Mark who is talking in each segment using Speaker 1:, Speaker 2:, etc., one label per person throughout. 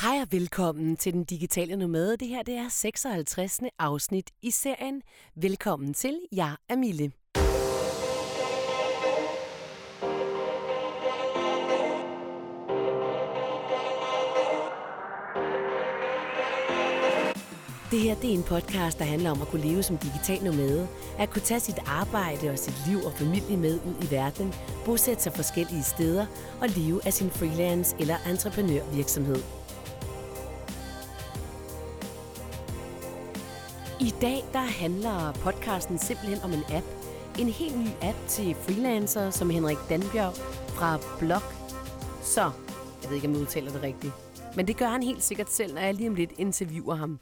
Speaker 1: Hej og velkommen til Den Digitale Nomade. Det her det er 56. afsnit i serien. Velkommen til, jeg er Mille. Det her det er en podcast, der handler om at kunne leve som digital nomade, at kunne tage sit arbejde og sit liv og familie med ud i verden, bosætte sig forskellige steder og leve af sin freelance- eller entreprenørvirksomhed. I dag der handler podcasten simpelthen om en app. En helt ny app til freelancer, som Henrik Danbjerg fra Blog. Så, jeg ved ikke, om jeg udtaler det rigtigt. Men det gør han helt sikkert selv, når jeg lige om lidt interviewer ham.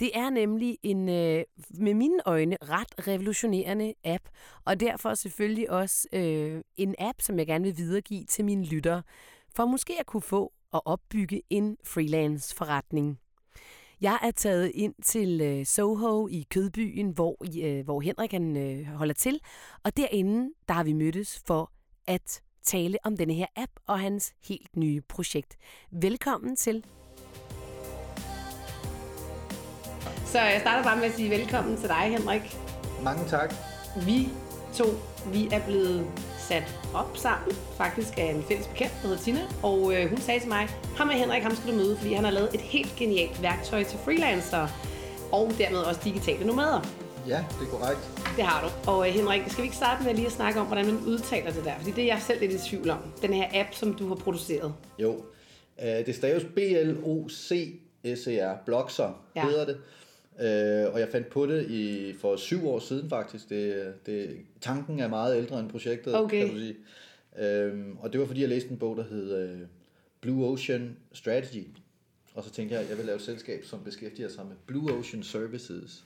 Speaker 1: Det er nemlig en, øh, med mine øjne, ret revolutionerende app, og derfor selvfølgelig også øh, en app, som jeg gerne vil videregive til mine lyttere, for måske at kunne få og opbygge en freelance forretning. Jeg er taget ind til øh, Soho i Kødbyen, hvor, øh, hvor Henrik han, øh, holder til, og derinde der har vi mødtes for at tale om denne her app og hans helt nye projekt. Velkommen til. Så jeg starter bare med at sige velkommen til dig, Henrik.
Speaker 2: Mange tak.
Speaker 1: Vi to, vi er blevet sat op sammen, faktisk af en fælles bekendt, der hedder Tina, og øh, hun sagde til mig, ham og Henrik, ham skal du møde, fordi han har lavet et helt genialt værktøj til freelancere, og dermed også digitale nomader.
Speaker 2: Ja, det er korrekt.
Speaker 1: Det har du. Og øh, Henrik, skal vi ikke starte med lige at snakke om, hvordan man udtaler det der? Fordi det er jeg selv lidt i tvivl om. Den her app, som du har produceret.
Speaker 2: Jo, øh, det staves B-L-O-C-S-E-R, Bloxer ja. hedder det. Øh, og jeg fandt på det i, for syv år siden faktisk. Det, det, tanken er meget ældre end projektet,
Speaker 1: okay.
Speaker 2: kan du sige. Øh, og det var fordi, jeg læste en bog, der hed øh, Blue Ocean Strategy. Og så tænkte jeg, at jeg vil lave et selskab, som beskæftiger sig med Blue Ocean Services.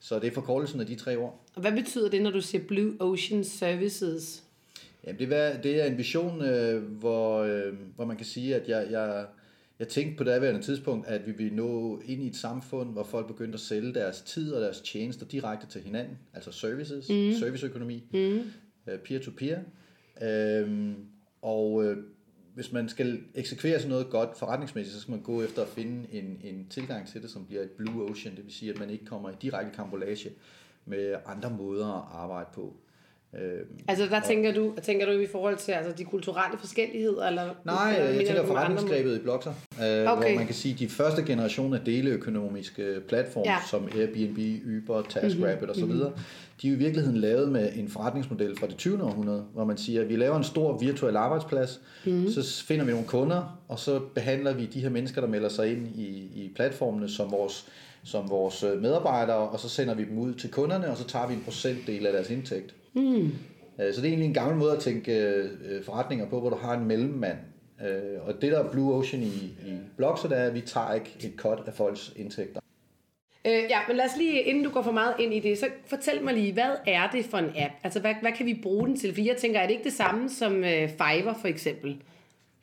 Speaker 2: Så det er forkortelsen af de tre ord.
Speaker 1: Og hvad betyder det, når du siger Blue Ocean Services?
Speaker 2: Jamen, det, er, det er en vision, øh, hvor, øh, hvor man kan sige, at jeg, jeg, jeg tænkte på det daværende tidspunkt, at vi ville nå ind i et samfund, hvor folk begyndte at sælge deres tid og deres tjenester direkte til hinanden, altså services, mm. serviceøkonomi, mm. peer-to-peer. Øhm, og øh, hvis man skal eksekvere sådan noget godt forretningsmæssigt, så skal man gå efter at finde en, en tilgang til det, som bliver et blue ocean, det vil sige, at man ikke kommer i direkte kambolage med andre måder at arbejde på.
Speaker 1: Øhm, altså der tænker du, tænker du i forhold til altså, de kulturelle forskelligheder? Eller,
Speaker 2: Nej, eller, jeg tænker forretningsgrebet i Blogger, øh, okay. hvor man kan sige, at de første generation af deleøkonomiske platforme, ja. som Airbnb, Uber, TaskRabbit mm-hmm. osv., mm-hmm. de er i virkeligheden lavet med en forretningsmodel fra det 20. århundrede, hvor man siger, at vi laver en stor virtuel arbejdsplads, mm-hmm. så finder vi nogle kunder, og så behandler vi de her mennesker, der melder sig ind i, i platformene som vores som vores medarbejdere, og så sender vi dem ud til kunderne, og så tager vi en procentdel af deres indtægt. Mm. Så det er egentlig en gammel måde at tænke øh, forretninger på, hvor du har en mellemmand. Øh, og det der er Blue Ocean i, i Bloxer, det er, at vi tager ikke et cut af folks indtægter.
Speaker 1: Øh, ja, men lad os lige, inden du går for meget ind i det, så fortæl mig lige, hvad er det for en app? Altså, hvad, hvad kan vi bruge den til? For jeg tænker, er det ikke det samme som øh, Fiverr for eksempel?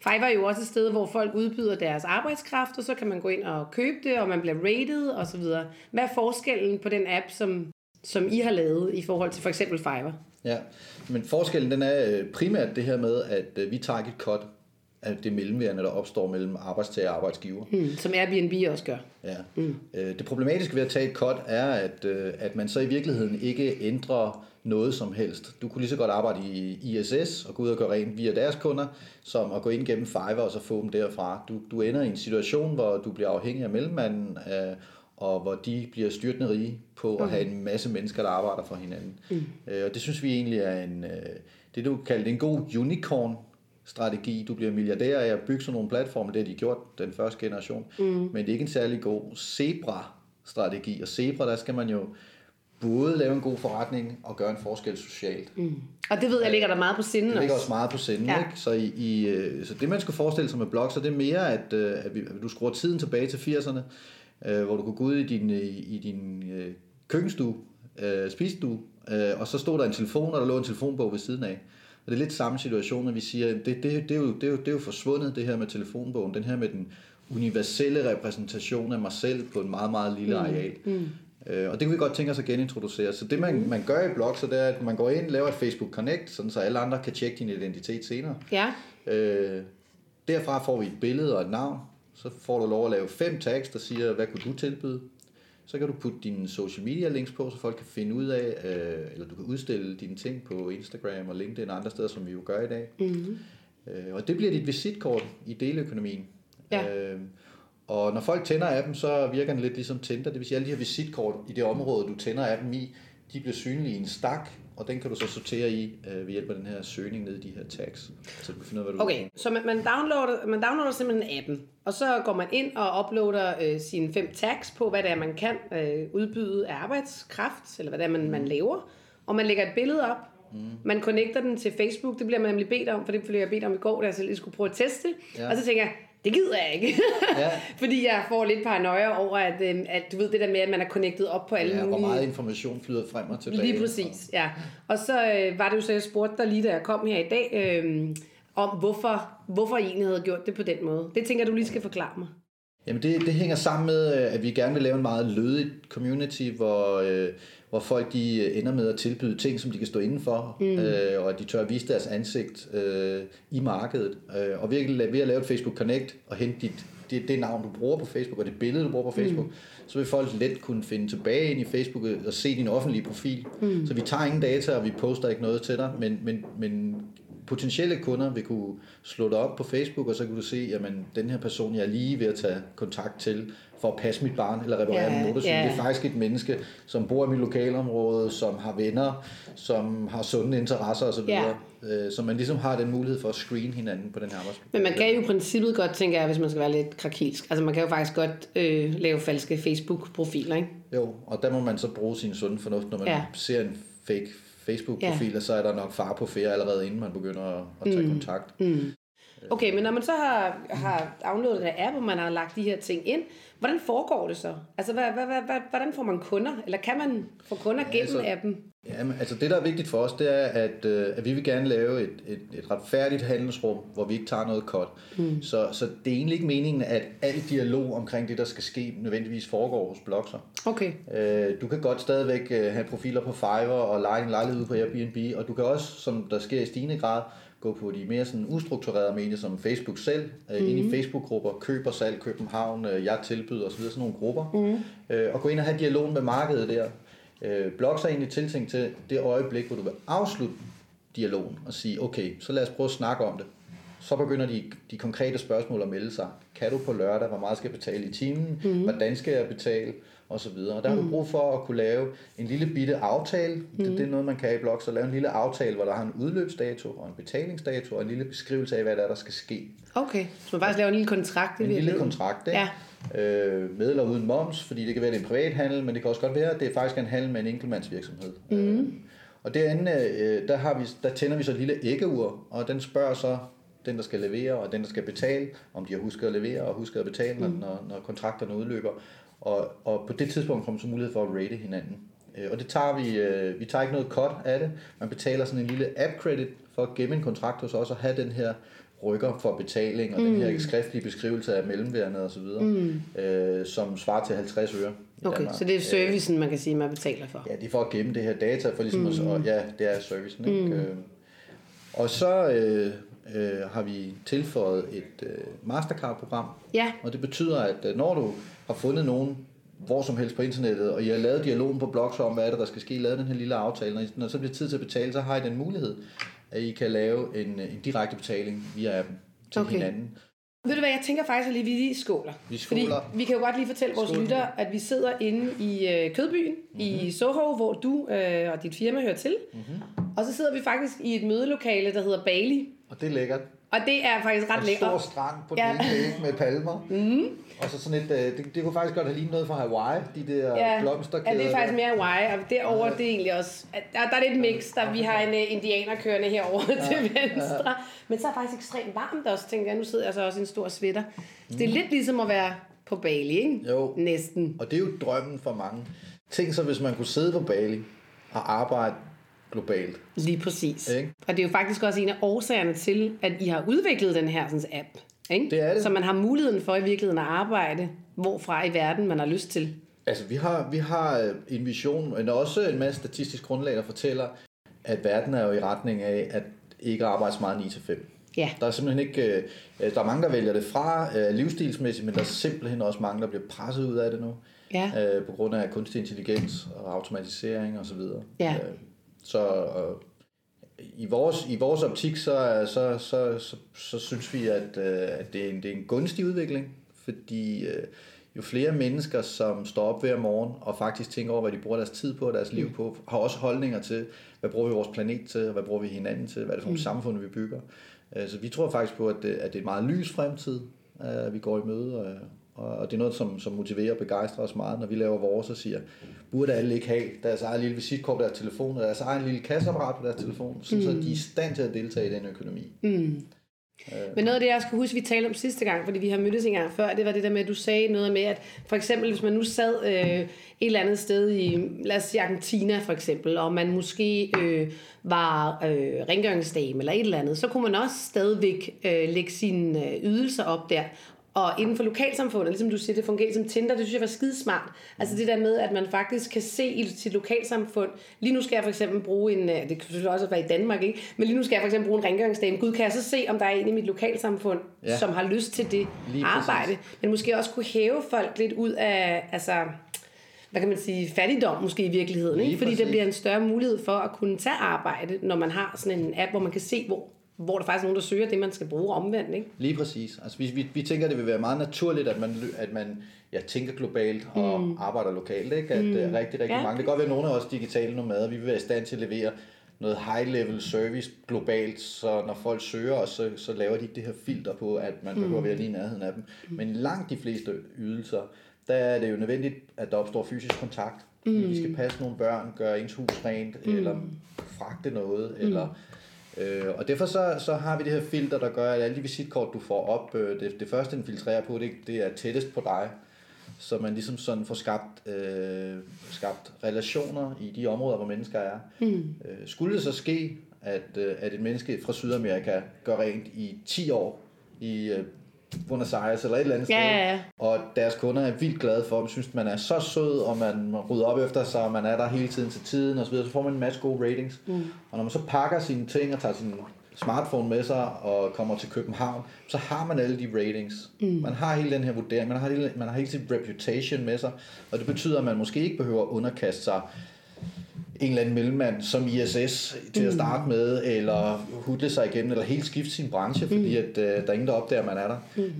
Speaker 1: Fiverr er jo også et sted, hvor folk udbyder deres arbejdskraft, og så kan man gå ind og købe det, og man bliver rated osv. Hvad er forskellen på den app, som som I har lavet i forhold til for eksempel Fiverr?
Speaker 2: Ja, men forskellen den er øh, primært det her med, at øh, vi tager et cut af det mellemværende, der opstår mellem arbejdstager og arbejdsgiver.
Speaker 1: Hmm, som Airbnb også gør.
Speaker 2: Ja. Hmm. Det problematiske ved at tage et cut er, at, at man så i virkeligheden ikke ændrer noget som helst. Du kunne lige så godt arbejde i ISS og gå ud og gøre rent via deres kunder, som at gå ind gennem Fiverr og så få dem derfra. Du, du ender i en situation, hvor du bliver afhængig af mellemmanden, og hvor de bliver styrtende rige på okay. at have en masse mennesker, der arbejder for hinanden. Mm. Øh, og det synes vi egentlig er en, øh, det du kalder en god unicorn strategi. Du bliver milliardær af at bygge sådan nogle platforme, det har de gjort den første generation, mm. men det er ikke en særlig god zebra-strategi. Og zebra, der skal man jo både lave en god forretning og gøre en forskel socialt. Mm.
Speaker 1: Og det ved jeg ligger der meget på sinden
Speaker 2: Det ligger også meget på sinden. Ja. Ikke? Så, i, i, øh, så det man skal forestille sig med blog, så det er mere, at, at, vi, at du skruer tiden tilbage til 80'erne, øh, hvor du kunne gå ud i din, i, i din øh, køkkenstue, øh, spisestue, øh, og så stod der en telefon, og der lå en telefonbog ved siden af. Og det er lidt samme situation, når vi siger, at det, det, det, er jo, det, er jo, det er jo forsvundet, det her med telefonbogen, den her med den universelle repræsentation af mig selv på en meget, meget lille mm. areal. Mm. Øh, og det kan vi godt tænke os at genintroducere. Så det man, man gør i blog, så det er, at man går ind, laver et Facebook Connect, sådan så alle andre kan tjekke din identitet senere.
Speaker 1: Ja.
Speaker 2: Øh, derfra får vi et billede og et navn, Så får du lov at lave fem tags, der siger, hvad kunne du tilbyde? Så kan du putte dine social media links på, så folk kan finde ud af, øh, eller du kan udstille dine ting på Instagram og LinkedIn og andre steder, som vi jo gør i dag. Mm-hmm. Øh, og det bliver dit visitkort i deleøkonomien.
Speaker 1: Ja.
Speaker 2: Øh, og når folk tænder appen, så virker den lidt ligesom Tinder. Det vil sige, at alle de her visitkort i det område, du tænder appen i, de bliver synlige i en stak, og den kan du så sortere i øh, ved hjælp af den her søgning ned i de her tags. Så du kan finde ud af, hvad du
Speaker 1: Okay, så man, man, downloader, man downloader simpelthen appen, og så går man ind og uploader øh, sine fem tags på, hvad det er, man kan øh, udbyde af arbejdskraft, eller hvad det er, man, man laver, og man lægger et billede op, Mm. Man connecter den til Facebook, det bliver man nemlig bedt om, for det blev jeg bedt om i går, da jeg selv lige skulle prøve at teste.
Speaker 2: Ja.
Speaker 1: Og så tænker jeg, det gider jeg ikke.
Speaker 2: Ja.
Speaker 1: Fordi jeg får lidt paranoia over, at, øh, at du ved det der med, at man er connectet op på alle
Speaker 2: Ja, hvor
Speaker 1: mulige...
Speaker 2: meget information flyder frem og tilbage.
Speaker 1: Lige præcis, ja. Og så øh, var det jo så, jeg spurgte dig lige, da jeg kom her i dag, øh, om hvorfor, hvorfor I egentlig havde gjort det på den måde. Det tænker du lige skal forklare mig.
Speaker 2: Jamen det, det hænger sammen med, øh, at vi gerne vil lave en meget lødig community, hvor, øh, hvor folk de øh, ender med at tilbyde ting, som de kan stå indenfor, mm. øh, og at de tør at vise deres ansigt øh, i markedet. Øh, og virkelig ved at lave et Facebook Connect og hente dit, det, det navn, du bruger på Facebook, og det billede, du bruger på Facebook, mm. så vil folk let kunne finde tilbage ind i Facebook og se din offentlige profil. Mm. Så vi tager ingen data, og vi poster ikke noget til dig, men, men, men potentielle kunder vil kunne slå dig op på Facebook, og så kan du se, jamen den her person, jeg er lige ved at tage kontakt til, for at passe mit barn eller reparere
Speaker 1: Ja,
Speaker 2: min motorcykel.
Speaker 1: ja.
Speaker 2: Det er faktisk et menneske, som bor i mit lokalområde, som har venner, som har sunde interesser osv.
Speaker 1: Ja.
Speaker 2: Ja. Så man ligesom har den mulighed for at screene hinanden på den her arbejdsplads.
Speaker 1: Men man kan jo i princippet godt, tænker jeg, hvis man skal være lidt krakilsk. Altså man kan jo faktisk godt øh, lave falske Facebook-profiler, ikke?
Speaker 2: Jo, og der må man så bruge sin sunde fornuft, når man
Speaker 1: ja.
Speaker 2: ser en fake Facebook-profil, ja. så er der nok far på ferie allerede, inden man begynder at, at tage mm. kontakt. Mm.
Speaker 1: Okay, men når man så har, har downloadet den her app, og man har lagt de her ting ind, hvordan foregår det så? Altså, hvad, hvad, hvad, hvordan får man kunder? Eller kan man få kunder gennem
Speaker 2: altså-
Speaker 1: appen?
Speaker 2: Jamen, altså det, der er vigtigt for os, det er, at, øh, at vi vil gerne lave et, et, et retfærdigt handelsrum, hvor vi ikke tager noget cut. Mm. Så, så det er egentlig ikke meningen, at al dialog omkring det, der skal ske, nødvendigvis foregår hos Blogser.
Speaker 1: Okay.
Speaker 2: Øh, du kan godt stadigvæk øh, have profiler på Fiverr og lege en lejlighed ude på Airbnb, og du kan også, som der sker i stigende grad, gå på de mere sådan ustrukturerede medier som Facebook selv, øh, mm. ind i Facebook-grupper, køb og salg København, øh, jeg tilbyder osv., sådan nogle grupper, mm. øh, og gå ind og have dialog med markedet der. Øh, blogs er egentlig tiltænkt til det øjeblik, hvor du vil afslutte dialogen og sige, okay, så lad os prøve at snakke om det. Så begynder de, de konkrete spørgsmål at melde sig. Kan du på lørdag? Hvor meget skal jeg betale i timen? Mm. Hvordan skal jeg betale? Og så videre. Og der har du brug for at kunne lave en lille bitte aftale. Mm. Det, det er noget, man kan i blog. Så lave en lille aftale, hvor der har en udløbsdato og en betalingsdato og en lille beskrivelse af, hvad der er, der skal ske.
Speaker 1: Okay, så man faktisk laver en lille kontrakt i
Speaker 2: En lille kontrakt, ikke?
Speaker 1: Ja.
Speaker 2: Øh, med eller uden moms, fordi det kan være, at det er en privat handel, men det kan også godt være, at det er faktisk en handel med en enkeltmandsvirksomhed. Mm. Øh, og derinde, øh, der, har vi, der tænder vi så et lille æggeur, og den spørger så den, der skal levere, og den, der skal betale, om de har husket at levere og husket at betale, når, når, når kontrakterne udløber. Og, og på det tidspunkt kommer så mulighed for at rate hinanden. Øh, Og det tager vi, øh, vi tager ikke noget cut af det. Man betaler sådan en lille app credit for at gemme en kontrakt hos os og have den her rykker for betaling og mm. den her skriftlige beskrivelse af mellemværende og så videre, mm. øh, som svarer til 50 øre.
Speaker 1: Okay,
Speaker 2: Danmark.
Speaker 1: så det er servicen, man kan sige, man betaler for.
Speaker 2: Ja, det er for at gemme det her data, for ligesom mm. at, og ja, det er servicen. Ikke? Mm. Og så øh, øh, har vi tilføjet et øh, Mastercard-program,
Speaker 1: Ja,
Speaker 2: og det betyder, at øh, når du har fundet nogen hvor som helst på internettet, og I har lavet dialogen på blogs om, hvad er det, der skal ske, lavet den her lille aftale, når så bliver tid til at betale, så har I den mulighed, at I kan lave en, en direkte betaling via appen til
Speaker 1: Okay.
Speaker 2: hinanden.
Speaker 1: Ved du hvad, jeg tænker faktisk, at vi lige skåler.
Speaker 2: Vi skåler.
Speaker 1: Fordi vi kan jo godt lige fortælle vores
Speaker 2: Skål.
Speaker 1: lyttere, at vi sidder inde i øh, Kødbyen, mm-hmm. i Soho, hvor du øh, og dit firma hører til. Mm-hmm. Og så sidder vi faktisk i et mødelokale, der hedder Bali.
Speaker 2: Og det er lækkert.
Speaker 1: Og det er faktisk ret
Speaker 2: En
Speaker 1: lækkert.
Speaker 2: stor strand på
Speaker 1: Ja.
Speaker 2: den ene med palmer. Mm. Og så sådan et, øh, det, det kunne faktisk godt have lignet noget fra Hawaii, de der
Speaker 1: Ja,
Speaker 2: blomsterkæder.
Speaker 1: ja, det er faktisk mere Hawaii, og derover det er egentlig også, der, der er lidt mix, der vi har en uh, indianer kørende herover til venstre. Men så er det faktisk ekstremt varmt også, tænker jeg. Nu sidder jeg så også i en stor sweater. Så det er lidt ligesom at være på Bali, ikke?
Speaker 2: Jo.
Speaker 1: Næsten.
Speaker 2: Og det er jo drømmen for mange. Tænk så, hvis man kunne sidde på Bali og arbejde globalt.
Speaker 1: Lige præcis.
Speaker 2: Ikke?
Speaker 1: Og det er jo faktisk også en af årsagerne til, at I har udviklet den her sådan, app. Ikke?
Speaker 2: Det er det.
Speaker 1: Så man har muligheden for i virkeligheden at arbejde, hvorfra i verden man har lyst til.
Speaker 2: Altså, vi har, vi har øh, en vision, men også en masse statistisk grundlag, der fortæller, at verden er jo i retning af, at ikke arbejde så meget 9 til 5.
Speaker 1: Ja.
Speaker 2: Der er simpelthen ikke, øh, der er mange, der vælger det fra øh, livsstilsmæssigt, men der er simpelthen også mange, der bliver presset ud af det nu,
Speaker 1: Ja.
Speaker 2: på grund af kunstig intelligens og automatisering osv.
Speaker 1: Ja.
Speaker 2: Så i vores, i vores optik, så, så, så, så, så synes vi, at, øh, at det, er en, det er en gunstig udvikling, fordi øh, jo flere mennesker, som står op hver morgen og faktisk tænker over, hvad de bruger deres tid på og deres liv på, har også holdninger til, hvad bruger vi vores planet til, hvad bruger vi hinanden til, hvad er det for nogle samfund, vi bygger. Øh, Så vi tror faktisk på, at det, at det er en meget lys fremtid, vi går i møde, og, det er noget, som, som motiverer og begejstrer os meget, når vi laver vores og siger, burde alle ikke have deres eget lille visitkort på deres telefon, og deres egen lille kasseapparat på deres telefon, så, så de er i stand til at deltage i den økonomi.
Speaker 1: Men noget af det, jeg skal huske, vi talte om sidste gang, fordi vi har mødtes en gang før, det var det der med, at du sagde noget med, at for eksempel, hvis man nu sad øh, et eller andet sted i, lad os sige Argentina for eksempel, og man måske øh, var øh, rengøringsdame eller et eller andet, så kunne man også stadigvæk øh, lægge sine øh, ydelser op der. Og inden for lokalsamfundet, ligesom du siger, det fungerer som Tinder, det synes jeg var skidesmart. Altså det der med, at man faktisk kan se i sit lokalsamfund. Lige nu skal jeg for eksempel bruge en, øh, det kan også være i Danmark, ikke? men lige nu skal jeg for eksempel bruge en rengøringsdame. Gud, kan jeg så se, om der er en i mit lokalsamfund,
Speaker 2: Ja.
Speaker 1: som har lyst til det
Speaker 2: Lige
Speaker 1: arbejde. Men måske også kunne hæve folk lidt ud af, altså, hvad kan man sige, fattigdom måske i virkeligheden. Ikke? Fordi der
Speaker 2: præcis.
Speaker 1: bliver en større mulighed for at kunne tage arbejde, når man har sådan en app, hvor man kan se, hvor, hvor der faktisk er nogen, der søger det, man skal bruge omvendt. Ikke?
Speaker 2: Lige præcis. Altså, vi, vi, vi tænker, det vil være meget naturligt, at man, at man ja, tænker globalt og mm. arbejder lokalt. Ikke? At mm. rigtig, rigtig
Speaker 1: Ja.
Speaker 2: mange, det kan godt være, at nogle af os digitale nomader, vi vil være i stand til at levere noget high-level service globalt, så når folk søger os, så, så laver de ikke det her filter på, at man behøver at være lige i nærheden af dem. Men langt de fleste ydelser, der er det jo nødvendigt, at der opstår fysisk kontakt. Mm. Vi skal passe nogle børn, gøre ens hus rent, mm. eller fragte noget, mm. eller Øh, og derfor så, så har vi det her filter, der gør, at alle de visitkort, du får op, øh, det, det første, den filtrerer på, det, det er tættest på dig. Så man ligesom sådan får skabt, øh, skabt relationer i de områder, hvor mennesker er. Mm. Øh, skulle det så ske, at, øh, at et menneske fra Sydamerika gør rent i 10 år i øh, Buenos Aires eller et eller andet
Speaker 1: Ja,
Speaker 2: sted,
Speaker 1: ja, ja.
Speaker 2: og deres kunder er vildt glade for dem, synes man er så sød, og man, rydder op efter sig, og man er der hele tiden til tiden osv., så får man en masse gode ratings. Mm. Og når man så pakker sine ting og tager sin smartphone med sig og kommer til København, så har man alle de ratings. Mm. Man har hele den her vurdering, man har hele, man har hele sin reputation med sig, og det betyder, at man måske ikke behøver at underkaste sig en eller anden mellemmand som ISS til at starte med, eller hudle sig igennem, eller helt skifte sin branche, fordi at, øh, der er ingen, der opdager, at man er der.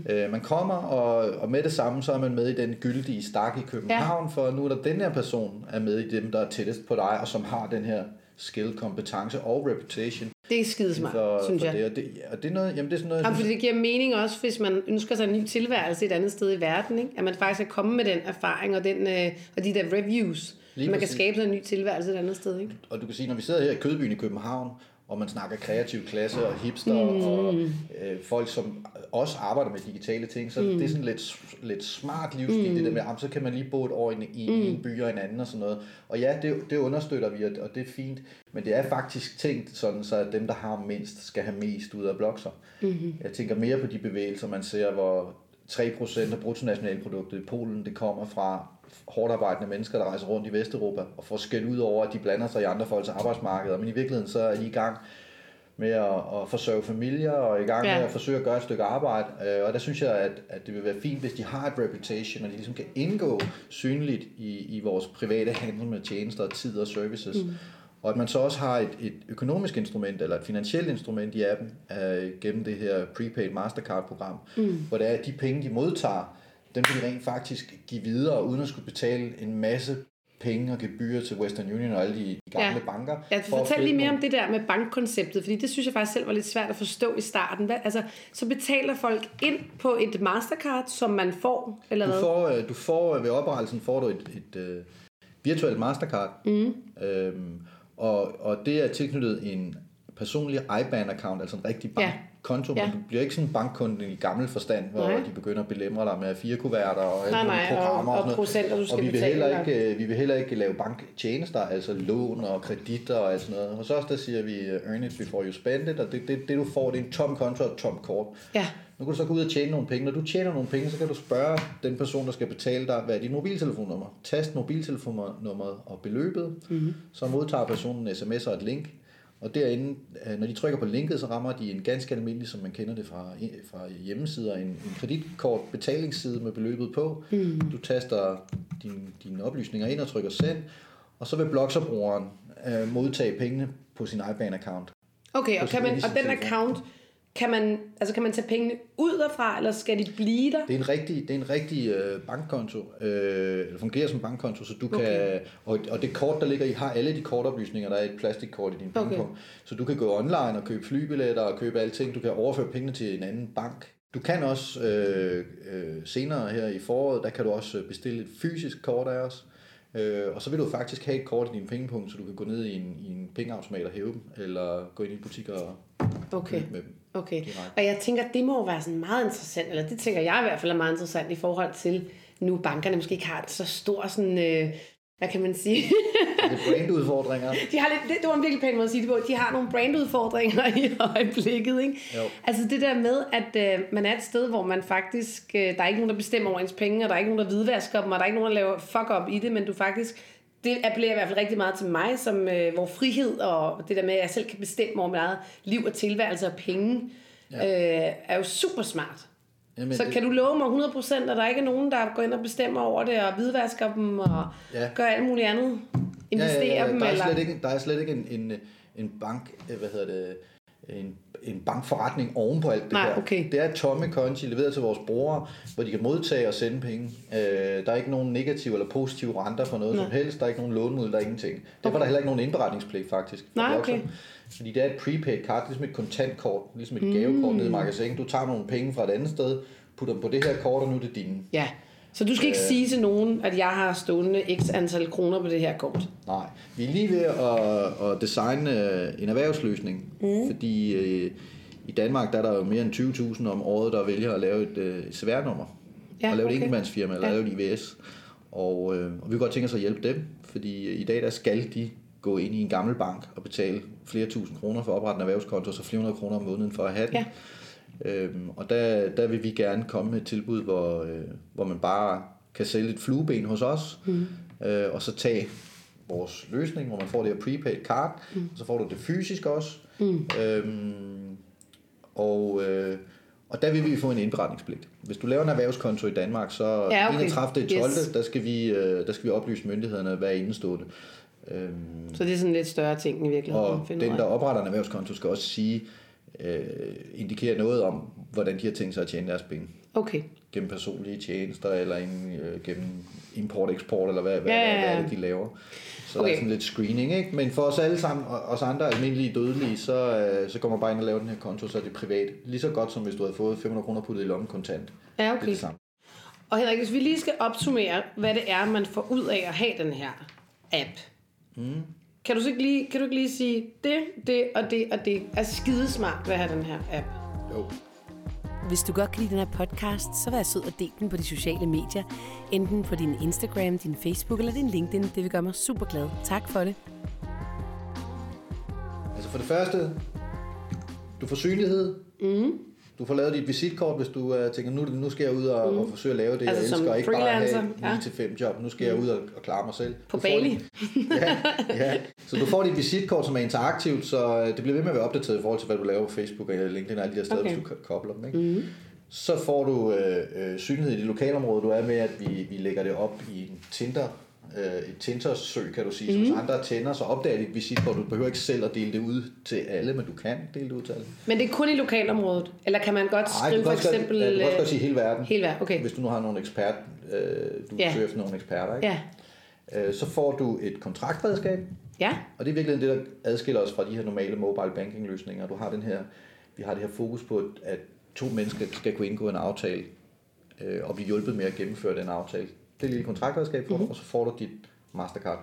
Speaker 2: Øh, man kommer, og, og med det samme, så er man med i den gyldige stak i København, for nu er der den her person er med i dem, der er tættest på dig, og som har den her skill, kompetence og reputation.
Speaker 1: Det er skidesmart,
Speaker 2: for,
Speaker 1: synes
Speaker 2: for
Speaker 1: jeg.
Speaker 2: Det, og det, og det er noget, jamen det er sådan noget,
Speaker 1: Jamen, fordi det giver mening også, hvis man ønsker sig en ny tilværelse et andet sted i verden. Ikke? At man faktisk er kommet med den erfaring og, den, øh, og de der reviews.
Speaker 2: Lige
Speaker 1: man kan
Speaker 2: præcis.
Speaker 1: skabe sig en ny tilværelse et andet sted. Ikke?
Speaker 2: og du kan sige, når vi sidder her i Kødbyen i København, og man snakker kreativ klasse og hipster mm. og øh, folk, som også arbejder med digitale ting, så mm. det er sådan lidt, lidt smart livsstil, mm. det der med, at så kan man lige bo et år i, i mm. en by og en anden og sådan noget. Og ja, det, det understøtter vi, og, det er fint, men det er faktisk tænkt sådan, så at dem, der har mindst, skal have mest ud af blokser. Mm-hmm. Jeg tænker mere på de bevægelser, man ser, hvor 3% af bruttonationalproduktet i Polen, det kommer fra hårdt arbejdende mennesker, der rejser rundt i Vesteuropa og får skæld ud over, at de blander sig i andre folks arbejdsmarkeder. Men i virkeligheden så er de i gang med at, at forsørge familier og i gang
Speaker 1: Ja.
Speaker 2: med at forsøge at gøre et stykke arbejde. Øh, Og der synes jeg, at, at det vil være fint, hvis de har et reputation, og de ligesom kan indgå synligt i, i vores private handel med tjenester, tid og services. Mm. Og at man så også har et, et økonomisk instrument, eller et finansielt instrument i appen, øh, gennem det her prepaid Mastercard-program, mm. hvor det er, at de penge, de modtager, dem kan de rent faktisk give videre, uden at skulle betale en masse penge og gebyrer til Western Union og alle de gamle
Speaker 1: Ja.
Speaker 2: banker.
Speaker 1: Ja,
Speaker 2: for
Speaker 1: fortæl lige mere om det der med bankkonceptet, fordi det synes jeg faktisk selv var lidt svært at forstå i starten. Hvad, altså, så betaler folk ind på et Mastercard, som man får, eller
Speaker 2: Du
Speaker 1: hvad?
Speaker 2: får, øh, du får øh, ved oprettelsen får du et, et uh, virtuelt Mastercard, mm. øhm, og, og det er tilknyttet en personlig IBAN-account, altså en rigtig
Speaker 1: Ja
Speaker 2: bankkonto,
Speaker 1: Ja.
Speaker 2: men du bliver ikke sådan en bankkunde i gammel forstand, hvor
Speaker 1: Nej.
Speaker 2: de begynder at belemre dig med fire kuverter og alle
Speaker 1: Nej, nej, og-
Speaker 2: programmer
Speaker 1: og
Speaker 2: sådan noget.
Speaker 1: procenter, du skal
Speaker 2: og vi vil,
Speaker 1: betale,
Speaker 2: heller
Speaker 1: eller-
Speaker 2: ikke, øh, vi vil heller ikke lave banktjenester, altså lån og kreditter og alt sådan noget. Hos os der siger vi, øh, earn it before you spend it, og det, det, det du får, det er en tom konto og et tom kort.
Speaker 1: Ja.
Speaker 2: Nu kan du så gå ud og tjene nogle penge. Når du tjener nogle penge, så kan du spørge den person, der skal betale dig, hvad er dit mobiltelefonnummer? Tast mobiltelefonnummeret og beløbet. Mm-hmm. Så modtager personen en sms og et link. Og derinde, øh, når de trykker på linket, så rammer de en ganske almindelig, som man kender det fra, fra hjemmesider, en, en kreditkort betalingsside med beløbet på. Mm. Du taster dine, dine oplysninger ind og trykker send, og så vil Bloxer-brugeren øh, modtage pengene på sin IBAN-account.
Speaker 1: Okay, og, kan man, og den account, kan man, altså kan man tage pengene ud derfra, eller skal de blive der?
Speaker 2: Det er en rigtig, det er en rigtig øh, bankkonto, øh, eller fungerer som bankkonto, så du
Speaker 1: Okay.
Speaker 2: kan, og, og det kort, der ligger i, har alle de kortoplysninger, der er et plastikkort i din
Speaker 1: Okay.
Speaker 2: Så du kan gå online og købe flybilletter og købe alting, du kan overføre pengene til en anden bank. Du kan også øh, øh, senere her i foråret, der kan du også øh, bestille et fysisk kort af os. Øh, og så vil du faktisk have et kort i din pengepunkt, så du kan gå ned i en, i en pengeautomat og hæve dem, eller gå ind i butikker og
Speaker 1: Okay.
Speaker 2: med dem.
Speaker 1: Okay,
Speaker 2: Direkte.
Speaker 1: og jeg tænker, det må jo være sådan meget interessant, eller det tænker jeg i hvert fald er meget interessant i forhold til, nu bankerne måske ikke har så stor sådan, øh, hvad kan man sige,
Speaker 2: Det er brandudfordringer.
Speaker 1: de har lidt, det, det var en virkelig pæn måde at sige det på, de har nogle brandudfordringer i øjeblikket, ikke?
Speaker 2: Jo.
Speaker 1: Altså det der med, at øh, man er et sted, hvor man faktisk, øh, der er ikke nogen, der bestemmer over ens penge, og der er ikke nogen, der hvidvasker dem, og der er ikke nogen, der laver fuck up i det, men du faktisk, det appellerer i hvert fald rigtig meget til mig, som øh, hvor frihed og det der med, at jeg selv kan bestemme over mit eget liv og tilværelse og penge, ja. øh, er jo super smart.
Speaker 2: Jamen,
Speaker 1: Så
Speaker 2: det-
Speaker 1: kan du love mig 100%, at der ikke er nogen, der går ind og bestemmer over det, og hvidvasker dem, og
Speaker 2: Ja.
Speaker 1: ja. gør alt muligt andet? Investerer dem,
Speaker 2: der er
Speaker 1: eller...
Speaker 2: Slet ikke, der er slet ikke en, en, en bank, øh, hvad hedder det, en, en bankforretning oven på alt det
Speaker 1: Nej,
Speaker 2: her.
Speaker 1: okay.
Speaker 2: Det er tomme konti leveret til vores brugere, hvor de kan modtage og sende penge. Øh, der er ikke nogen negative eller positive renter for noget
Speaker 1: Nej.
Speaker 2: som helst. Der er ikke nogen lånmod, der er ingenting. Derfor er der heller ikke nogen indberetningspligt faktisk.
Speaker 1: Nej, okay.
Speaker 2: Fordi det er et prepaid kart, ligesom et kontantkort, ligesom et gavekort nede i magasin. Du tager nogle penge fra et andet sted, putter dem på det her kort, og nu er det dine.
Speaker 1: Ja. Så du skal ikke
Speaker 2: Øh.
Speaker 1: sige til nogen, at jeg har stående x antal kroner på det her kort.
Speaker 2: Nej, vi er lige ved at, at designe øh, en erhvervsløsning, mm. fordi øh, i Danmark der er der jo mere end 20.000 om året, der vælger at lave et, øh, et CVR-nummer,
Speaker 1: Ja,
Speaker 2: og lave et
Speaker 1: okay.
Speaker 2: enkeltmandsfirma, eller
Speaker 1: Ja.
Speaker 2: lave et IVS. Og, øh, og vi kunne godt tænke os at hjælpe dem, fordi øh, i dag der skal de gå ind i en gammel bank og betale flere tusind kroner for at oprette en erhvervskonto, så 400 kroner om måneden for at have den.
Speaker 1: Ja.
Speaker 2: Øhm, og der, der vil vi gerne komme med et tilbud, hvor, øh, hvor man bare kan sælge et flueben hos os, mm. øh, og så tage vores løsning, hvor man får det her prepaid card, mm. og så får du det fysisk også. Mm. Øhm, og, øh, og der vil vi få en indberetningspligt. Hvis du laver en erhvervskonto i Danmark, så
Speaker 1: Ja, okay.
Speaker 2: 31. 12.
Speaker 1: Yes.
Speaker 2: Der, skal vi, øh, der skal vi oplyse myndighederne, hvad er indestående. Øhm,
Speaker 1: Så det er sådan lidt større ting i virkeligheden.
Speaker 2: og den, der opretter en erhvervskonto, skal også sige, øh, indikere noget om, hvordan de har tænkt sig at tjene deres penge.
Speaker 1: Okay.
Speaker 2: Gennem personlige tjenester, eller en, øh, gennem import-eksport, eller hvad, hvad,
Speaker 1: Ja, ja,
Speaker 2: hvad,
Speaker 1: ja.
Speaker 2: er det, de laver. Så okay. der
Speaker 1: Okay.
Speaker 2: er sådan lidt screening, ikke? Men for os alle sammen, og os andre almindelige dødelige, så, øh, så går man bare ind og laver den her konto, så er det privat. Lige så godt, som hvis du havde fået 500 kroner puttet i lommen kontant.
Speaker 1: Ja,
Speaker 2: Det er
Speaker 1: okay.
Speaker 2: det samme.
Speaker 1: Og Henrik, hvis vi lige skal opsummere, hvad det er, man får ud af at have den her app. Mm. Kan du så ikke lige, kan du ikke lige sige, det, det og det og det er skidesmart ved at have den her app?
Speaker 2: Jo.
Speaker 1: Hvis du godt kan lide den her podcast, så vær sød og del den på de sociale medier. Enten på din Instagram, din Facebook eller din LinkedIn. Det vil gøre mig super glad. Tak for det.
Speaker 2: Altså for det første, du får synlighed. Mm. Du får lavet dit visitkort, hvis du uh, tænker, nu, nu skal jeg ud og, mm. og forsøge at lave det,
Speaker 1: Altså
Speaker 2: jeg elsker, og ikke bare have
Speaker 1: freelancer, ja.
Speaker 2: 9-5 job. Nu skal jeg ud og, og klare mig selv.
Speaker 1: På Bali.
Speaker 2: ja, ja. Så du får dit visitkort, som er interaktivt, så øh, det bliver ved med at være opdateret i forhold til, hvad du laver på Facebook og LinkedIn og alle de her steder,
Speaker 1: Okay.
Speaker 2: hvis du ko- kobler dem. Ikke? Mm. Så får du øh, øh, synlighed i det lokalområde, du er med, at vi, vi lægger det op i en Tinder, øh, et Tinder-søg, kan du sige. Mm. Så hvis andre tænder, så opdager dit visitkort. Du behøver ikke selv at dele det ud til alle, men du kan dele det ud til alle.
Speaker 1: Men det er kun i lokalområdet? Eller kan man godt
Speaker 2: Ej,
Speaker 1: skrive
Speaker 2: du
Speaker 1: for
Speaker 2: også godt-
Speaker 1: eksempel...
Speaker 2: ja, du kan også
Speaker 1: øh,
Speaker 2: godt sige hele verden.
Speaker 1: Hele verden, okay.
Speaker 2: Hvis du nu har nogle ekspert, øh, du
Speaker 1: ja.
Speaker 2: søger efter nogle eksperter, ikke?
Speaker 1: Ja.
Speaker 2: Øh, så får du et kontraktredskab,
Speaker 1: Ja.
Speaker 2: og det er virkelig det, der adskiller os fra de her normale mobile banking løsninger. Du har den her, vi har det her fokus på, at to mennesker skal kunne indgå en aftale, øh, og blive hjulpet med at gennemføre den aftale. Det er lille kontraktredskab for mm-hmm. og så får du dit Mastercard,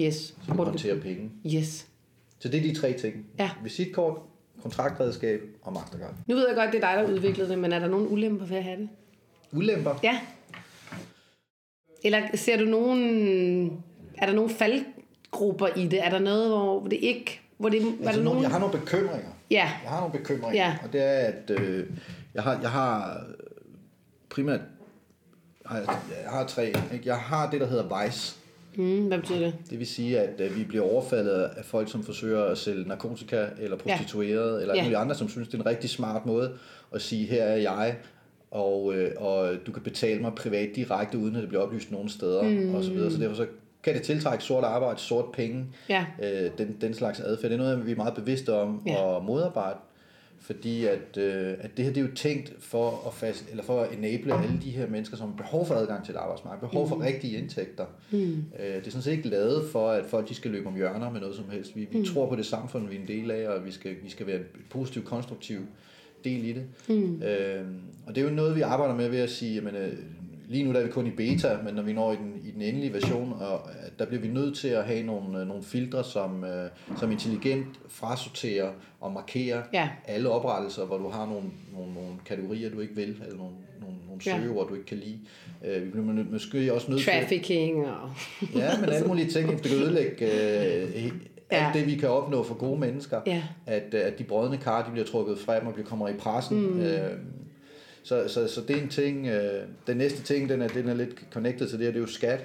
Speaker 1: Yes.
Speaker 2: så du håndterer penge.
Speaker 1: Yes.
Speaker 2: Så det er de tre ting.
Speaker 1: Ja.
Speaker 2: Visitkort, kontraktredskab og Mastercard.
Speaker 1: Nu ved jeg godt, det er dig, der udviklede det, men er der nogen ulemper ved at have det?
Speaker 2: Ulemper?
Speaker 1: Ja. Eller ser du nogen... Er der nogen faldgrupper i det? Er der noget, hvor det ikke... Hvor det, er
Speaker 2: Altså,
Speaker 1: der
Speaker 2: nogle,
Speaker 1: nogen...
Speaker 2: jeg har nogle bekymringer.
Speaker 1: Ja.
Speaker 2: Jeg har nogle bekymringer,
Speaker 1: Ja.
Speaker 2: og det er, at øh, jeg, har, jeg har primært har jeg, har tre. Ikke? Jeg har det, der hedder Vice.
Speaker 1: Mm, hvad betyder det?
Speaker 2: Det vil sige, at øh, vi bliver overfaldet af folk, som forsøger at sælge narkotika eller prostituerede, ja. eller
Speaker 1: Ja.
Speaker 2: andre, som synes, det er en rigtig smart måde at sige, her er jeg, og, øh, og du kan betale mig privat direkte, uden at det bliver oplyst nogen steder, mm. og så videre. Så derfor så kan det tiltrække sort arbejde, sort penge,
Speaker 1: Ja.
Speaker 2: øh, den, den slags adfærd. Det er noget, vi er meget bevidste om
Speaker 1: Ja.
Speaker 2: at modarbejde, fordi at, øh, at det her det er jo tænkt for at, fast, eller for at enable alle de her mennesker, som har behov for adgang til arbejdsmarked, behov for rigtige indtægter. Mm. Øh, det er sådan set ikke lavet for, at folk de skal løbe om hjørner med noget som helst. Vi, vi mm. tror på det samfund, vi er en del af, og vi skal, vi skal være en positiv, konstruktiv del i det. Mm. Øh, og det er jo noget, vi arbejder med ved at sige, jamen, øh, lige nu der er vi kun i beta, men når vi når i den, i den endelige version, og øh, der bliver vi nødt til at have nogle, øh, nogle filtre, som, øh, som intelligent frasorterer og markerer
Speaker 1: Ja.
Speaker 2: alle oprettelser, hvor du har nogle, nogle, nogle kategorier, du ikke vil, eller nogle, nogle, nogle
Speaker 1: Ja.
Speaker 2: søgeord, du ikke kan lide. Øh, vi bliver måske også nødt til...
Speaker 1: Trafficking og...
Speaker 2: Ja, men alle mulige ting, det kan ødelægge øh,
Speaker 1: Ja.
Speaker 2: alt det, vi kan opnå for gode mennesker.
Speaker 1: Ja.
Speaker 2: At, at de brødne kar, de bliver trukket frem og bliver kommer i pressen. Mm. Øh, så, så, så det er en ting. Øh, den næste ting, den er, den er lidt connected til det, her, det er jo skat.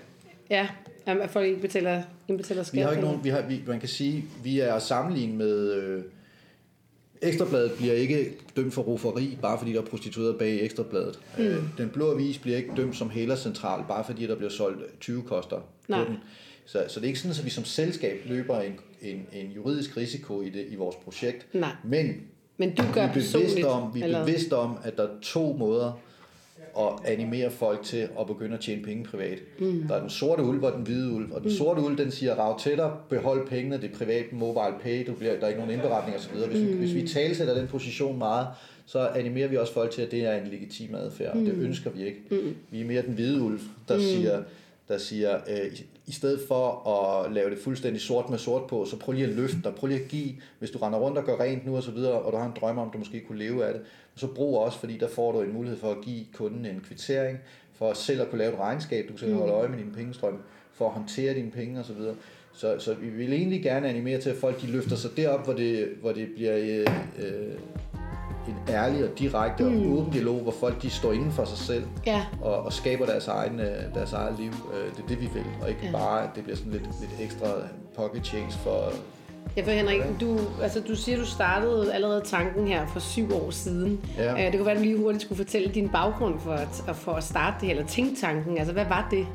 Speaker 1: Ja, jamen, at folk ikke betaler, indbetaler skat.
Speaker 2: Vi har ikke nogen, vi har, vi, man kan sige, vi er sammenlignet med... Øh, Ekstrabladet bliver ikke dømt for roferi, bare fordi der er prostitueret bag Ekstrabladet. Mm. Øh, den blå avis bliver ikke dømt som hælercentral, bare fordi der bliver solgt 20 koster på
Speaker 1: Nej.
Speaker 2: den. Så, så det er ikke sådan, at vi som selskab løber en, en, en juridisk risiko i, det, i vores projekt.
Speaker 1: Nej.
Speaker 2: Men
Speaker 1: Men du
Speaker 2: vi
Speaker 1: gør
Speaker 2: er bevidste om, vi er
Speaker 1: eller-
Speaker 2: bevidste om, at der er to måder at animere folk til at begynde at tjene penge privat. Mm. Der er den sorte ulv og den hvide ulv. Og den sorte ulv, den siger, rav til dig, behold pengene, det er privat mobile pay, du bliver, der er ikke nogen indberetning osv. Hvis, vi, hvis vi talsætter den position meget, så animerer vi også folk til, at det er en legitim adfærd, og det ønsker vi ikke. Mm. Vi er mere den hvide ulv, der mm. siger, der siger, øh, i- stedet for at lave det fuldstændig sort med sort på, så prøv lige at løfte dig, prøv lige at give, hvis du render rundt og gør rent nu og så videre, og du har en drøm om, at du måske kunne leve af det, så brug også, fordi der får du en mulighed for at give kunden en kvittering, for selv at kunne lave et regnskab, du kan selv holde øje med din pengestrøm, for at håndtere dine penge og så videre. Så, så vi vil egentlig gerne animere til, at folk de løfter sig derop, hvor det, hvor det bliver øh, øh, en ærlig og direkte og åben dialog, hvor folk de står inden for sig selv
Speaker 1: Ja,
Speaker 2: og, og skaber deres, egen, øh, deres eget liv. Øh, Det er det, vi vil, og ikke Ja. bare, at det bliver sådan lidt, lidt ekstra pocket change for...
Speaker 1: Ja, for Henrik, du, altså, du siger, du startede allerede tanken her for syv år siden.
Speaker 2: Ja.
Speaker 1: Øh, Det kunne være, at du lige hurtigt skulle fortælle din baggrund for at, for at starte det her, eller tænktanken. Altså, hvad var det?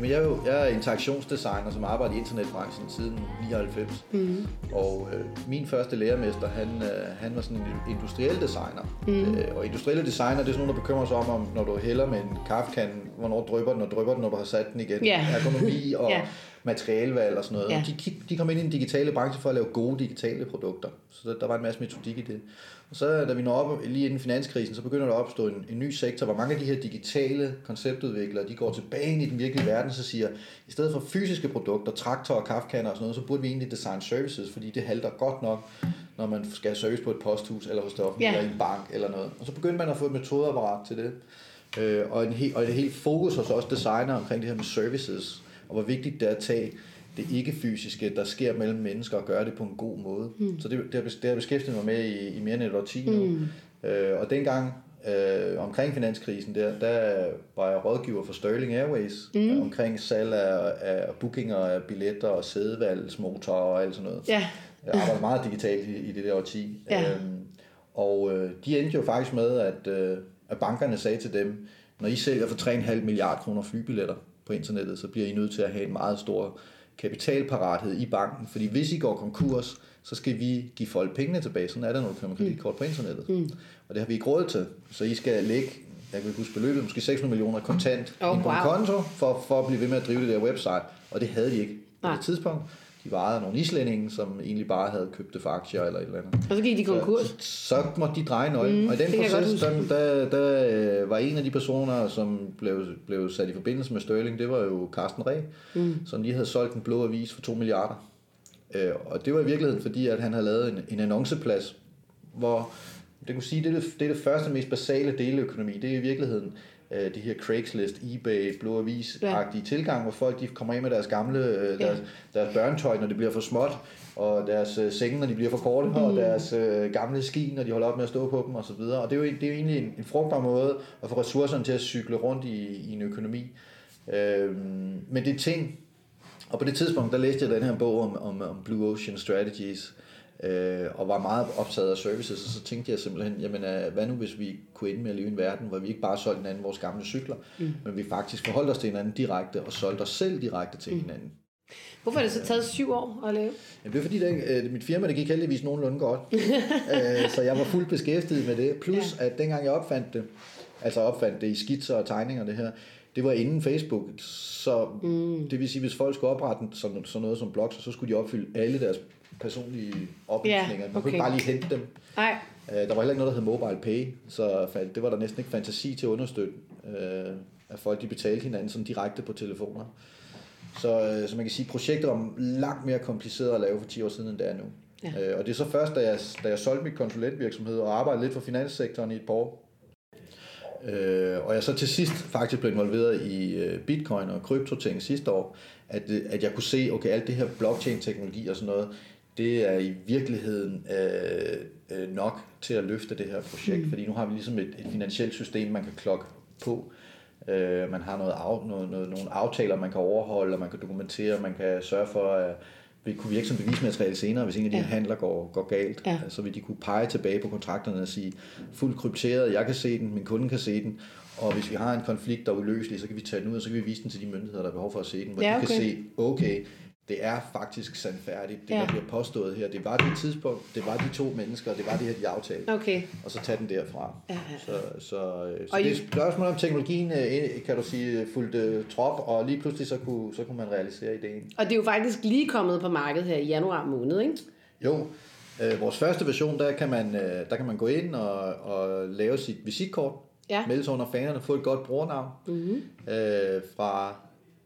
Speaker 2: Jamen, jeg er jo jeg er interaktionsdesigner, som arbejder i internetbranchen siden 99. Mm. Og øh, min første lærermester, han, øh, han var sådan en industriel designer. Mm. Øh, og industrielle designer, det er sådan nogen, der bekymrer sig om, om når du hælder med en kaffekande, hvornår drypper den, og drypper den, når du har sat den igen.
Speaker 1: Ja.
Speaker 2: Ergonomi og
Speaker 1: Ja.
Speaker 2: Materialevalg og sådan noget.
Speaker 1: Ja.
Speaker 2: Ja. De, de kom ind i den digitale branche for at lave gode digitale produkter. Så der, der var en masse metodik i det. Og så da vi når op lige inden finanskrisen, så begynder der at opstå en, en ny sektor, hvor mange af de her digitale konceptudviklere, de går tilbage ind i den virkelige verden, så siger, i stedet for fysiske produkter, traktorer, kaffekander og sådan noget, så burde vi egentlig design services, fordi det halter godt nok, når man skal have service på et posthus, eller hos det offentlige,
Speaker 1: Ja.
Speaker 2: eller i en bank, eller noget. Og så begyndte man at få et metodeapparat til det. Øh, og, en he, og et helt fokus hos os designer omkring det her med services, og hvor vigtigt det er at tage det ikke-fysiske, der sker mellem mennesker, og gøre det på en god måde. Mm. Så det, det, har, det har jeg beskæftiget mig med i, i mere end et årti nu. Mm. Øh, og dengang, øh, omkring finanskrisen, der, der var jeg rådgiver for Sterling Airways, mm. omkring salg af, af bookinger af billetter og sædevalgsmotorer og alt sådan noget.
Speaker 1: Ja,
Speaker 2: Jeg arbejder meget digitalt i, i det der årti.
Speaker 1: Ja.
Speaker 2: Øhm, og øh, de endte jo faktisk med, at, øh, at bankerne sagde til dem, når I sælger for 3,5 milliarder kroner flybilletter på internettet, så bliver I nødt til at have en meget stor kapitalparathed i banken, fordi hvis I går konkurs, så skal vi give folk pengene tilbage. Sådan er det, når du køber med kreditkort på internettet. Mm. Og det har vi ikke råd til. Så I skal lægge, jeg kan huske beløbet, måske 600 millioner kontant
Speaker 1: Oh,
Speaker 2: på en
Speaker 1: wow.
Speaker 2: konto, for, for at blive ved med at drive det der website. Og det havde de ikke på
Speaker 1: Nej.
Speaker 2: det tidspunkt. De varede nogle islændinge, som egentlig bare havde købt det for aktier eller et eller andet.
Speaker 1: og så gik de konkurs.
Speaker 2: Så, så måtte de dreje nøglen. Mm, og i den proces, der, der, der øh, var en af de personer, som blev, blev sat i forbindelse med Sterling, det var jo Carsten Reh, mm. som lige havde solgt en blå avis for 2 milliarder. Øh, og det var i virkeligheden fordi, at han havde lavet en, en annonceplads, hvor det kunne sige, det er det, det er det første mest basale deleøkonomi. Det er i virkeligheden øh, de her Craigslist, eBay, Blå Avis-agtige tilgang, hvor folk de kommer ind med deres gamle, øh,
Speaker 1: Ja.
Speaker 2: deres, deres børnetøj, når det bliver for småt, og deres øh, senge, når de bliver for korte, mm. og deres øh, gamle ski, når de holder op med at stå på dem osv. Og det er jo, det er jo egentlig en, en frugtbar måde at få ressourcerne til at cykle rundt i, i en økonomi. Øhm, men det er ting, Og på det tidspunkt, der læste jeg den her bog om, om, om Blue Ocean Strategies, øh, og var meget optaget af services, og så tænkte jeg simpelthen, jamen øh, hvad nu hvis vi kunne ende med at leve i en verden, hvor vi ikke bare solgte hinanden vores gamle cykler, mm. men vi faktisk forholdt os til hinanden direkte, og solgte os selv direkte til mm. hinanden.
Speaker 1: Hvorfor har det så taget syv år at lave?
Speaker 2: Jamen, det er fordi, det, øh, mit firma det gik heldigvis nogenlunde godt. øh, så jeg var fuldt beskæftiget med det. Plus, ja. at dengang jeg opfandt det, altså opfandt det i skitser og tegninger det her, det var inden Facebook. Så mm. det vil sige, hvis folk skulle oprette sådan, sådan noget som blogs, så skulle de opfylde alle deres personlige oplysninger. Ja, okay. Man kunne ikke bare lige hente dem.
Speaker 1: Nej.
Speaker 2: Øh, der var heller ikke noget, der hed Mobile Pay, så det var der næsten ikke fantasi til at understøtte, øh, at folk de betalte hinanden sådan direkte på telefoner. Så, øh, så man kan sige, at projektet var langt mere kompliceret at lave for 10 år siden, end det er nu. Ja. Og det er så først, da jeg, da jeg solgte mit konsulentvirksomhed og arbejdede lidt for finanssektoren i et par år, Øh, og jeg så til sidst faktisk blev involveret i øh, bitcoin og kryptoting sidste år, at, at jeg kunne se, okay, alt det her blockchain-teknologi og sådan noget, det er i virkeligheden øh, øh, nok til at løfte det her projekt, mm. fordi nu har vi ligesom et, et finansielt system, man kan klokke på. Øh, man har noget, af, noget, noget, nogle aftaler, man kan overholde, og man kan dokumentere, man kan sørge for, at vil kunne virke som bevismateriale senere, hvis en af de ja. handler går, går galt. Ja. Så vil de kunne pege tilbage på kontrakterne og sige, fuldt krypteret, jeg kan se den, min kunde kan se den, og hvis vi har en konflikt, der er uløselig, så kan vi tage den ud, og så kan vi vise den til de myndigheder, der har behov for at se den, hvor ja, okay. de kan se, okay, det er faktisk sandfærdigt, det ja. der bliver påstået her. Det var det tidspunkt, det var de to mennesker, det var det her, de aftalte.
Speaker 1: Okay.
Speaker 2: Og så tage den derfra. Ja, ja. Så, så, så det er et spørgsmål om teknologien, øh, kan du sige, fulgte trop, og lige pludselig så kunne, så kunne man realisere ideen.
Speaker 1: Og det er jo faktisk lige kommet på markedet her i januar måned, ikke?
Speaker 2: Jo. Øh, vores første version, der kan man, øh, der kan man gå ind og, og lave sit visitkort, ja. melde sig under fanerne, få et godt brugernavn mm-hmm. øh, fra,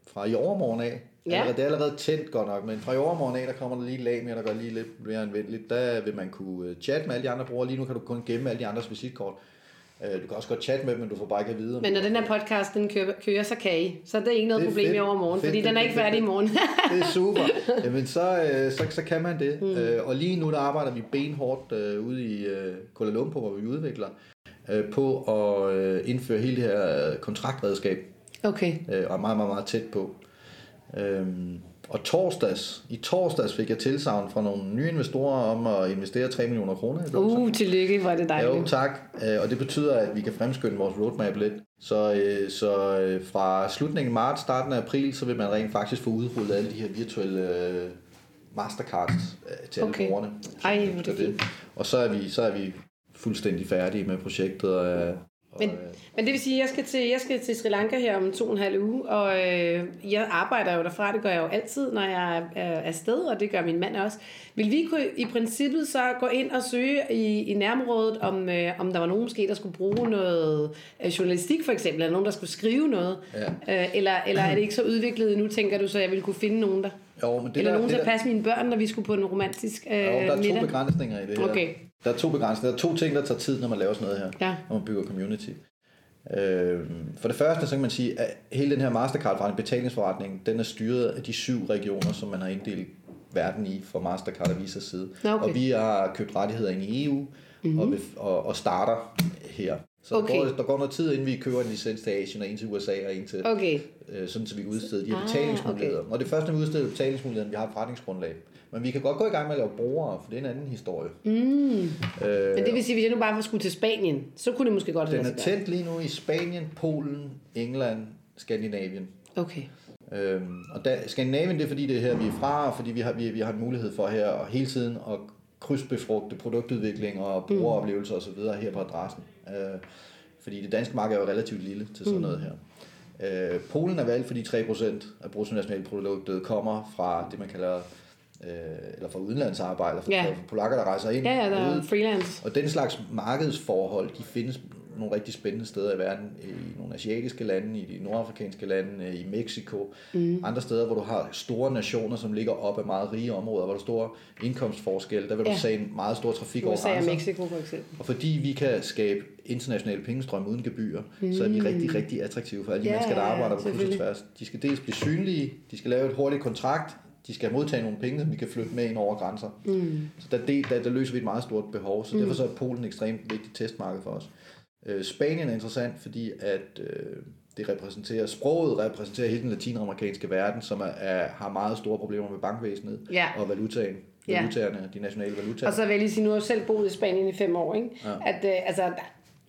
Speaker 2: fra i overmorgen af Ja. Allerede, det er allerede tændt godt nok, men fra i overmorgen af, der kommer der lige lag mere, der gør lige lidt mere anvendeligt. Der vil man kunne øh, chatte med alle de andre brugere. Lige nu kan du kun gemme alle de andres visitkort. Øh, du kan også godt chatte med dem, men du får bare ikke at vide.
Speaker 1: Men når den her podcast den kører, kører, så kan I. Så det er ikke noget det er problem fedt, i overmorgen, fedt, fordi fedt, den er ikke færdig i morgen.
Speaker 2: det er super. Jamen så, øh, så, så kan man det. Mm. Og lige nu der arbejder vi benhårdt ude i Kuala Lumpur, hvor vi udvikler, på at indføre hele det her kontraktredskab.
Speaker 1: Okay.
Speaker 2: Og er meget, meget, meget tæt på. Øhm, og torsdags, i torsdags fik jeg tilsavn fra nogle nye investorer om at investere 3 millioner kroner.
Speaker 1: Uh, tillykke, hvor er det dejligt.
Speaker 2: Jo, tak. Øh, og det betyder, at vi kan fremskynde vores roadmap lidt. Så, øh, så øh, fra slutningen af marts, starten af april, så vil man rent faktisk få udrullet alle de her virtuelle mastercards til alle okay. brugerne.
Speaker 1: Ej, det, det.
Speaker 2: Og så er, vi, så er vi fuldstændig færdige med projektet og
Speaker 1: men, øh, men det vil sige, at jeg skal, til, jeg skal til Sri Lanka her om to og en halv uge, og øh, jeg arbejder jo derfra, det gør jeg jo altid, når jeg er afsted, og det gør min mand også. Vil vi kunne i princippet så gå ind og søge i, i nærområdet, om, øh, om der var nogen måske, der skulle bruge noget øh, journalistik for eksempel, eller nogen, der skulle skrive noget? Ja. Øh, eller, eller er det ikke så udviklet nu, tænker du, så jeg ville kunne finde nogen der?
Speaker 2: Jo, men det
Speaker 1: eller
Speaker 2: der,
Speaker 1: nogen
Speaker 2: til
Speaker 1: at passe mine børn, når vi skulle på en romantisk øh,
Speaker 2: Jo, der er middag? to begrænsninger i det her.
Speaker 1: Okay.
Speaker 2: Der er to begrænsninger. Der er to ting, der tager tid, når man laver sådan noget her. Ja. Når man bygger community. Øh, for det første, så kan man sige, at hele den her Mastercard-forretning, betalingsforretning, den er styret af de syv regioner, som man har inddelt verden i for Mastercard og Visa side.
Speaker 1: Okay.
Speaker 2: Og vi har købt rettigheder ind i EU mm-hmm. og, og, og starter her. Så okay. der, går, der går noget tid, inden vi køber en licens til Asien, og en til USA, og en til,
Speaker 1: okay.
Speaker 2: øh, sådan så vi udsteder de her ah, betalingsmuligheder. Okay. Og det første, når vi udsteder betalingsmuligheder, vi har et forretningsgrundlag. Men vi kan godt gå i gang med at lave brugere, for det er en anden historie.
Speaker 1: Mm. Øh, Men det vil sige, hvis jeg nu bare skulle til Spanien, så kunne det måske godt
Speaker 2: have Den er tændt lige nu i Spanien, Polen, England, Skandinavien.
Speaker 1: Okay.
Speaker 2: Øhm, og da, Skandinavien, det er fordi det er her, vi er fra, og fordi vi har, vi, vi har en mulighed for her og hele tiden at krydsbefrugte produktudvikling og brugeroplevelser osv. her på adressen. Øh, fordi det danske marked er jo relativt lille til sådan mm. noget her. Øh, Polen er valgt, fordi 3% af bruttonationalproduktet kommer fra det, man kalder øh, eller fra udenlandsarbejdere, fra, ja. fra polakker, der rejser ind.
Speaker 1: Ja, ja, der er freelance.
Speaker 2: Og den slags markedsforhold, de findes nogle rigtig spændende steder i verden, i nogle asiatiske lande, i de nordafrikanske lande, i Mexico, mm. andre steder, hvor du har store nationer, som ligger op af meget rige områder, hvor der er store indkomstforskelle, der vil ja. du se en meget stor trafik over
Speaker 1: grænser. Mexico for eksempel.
Speaker 2: Og fordi vi kan skabe internationale pengestrømme uden gebyr, mm. så er vi rigtig, rigtig attraktive for alle de ja, mennesker, der arbejder på kryds og tværs. De skal dels blive synlige, de skal lave et hurtigt kontrakt, de skal modtage nogle penge, som vi kan flytte med ind over grænser. Mm. Så der, der, der løser vi et meget stort behov, så mm. derfor så er Polen et ekstremt vigtigt testmarked for os. Øh, Spanien er interessant, fordi at øh, det repræsenterer, sproget repræsenterer hele den latinamerikanske verden, som er, er, har meget store problemer med bankvæsenet
Speaker 1: Ja.
Speaker 2: og valutaen,
Speaker 1: Ja.
Speaker 2: valutaerne, de nationale valutaer.
Speaker 1: Og så vil jeg lige sige, nu har jeg selv boet i Spanien i fem år, ikke?
Speaker 2: Ja.
Speaker 1: at øh, altså,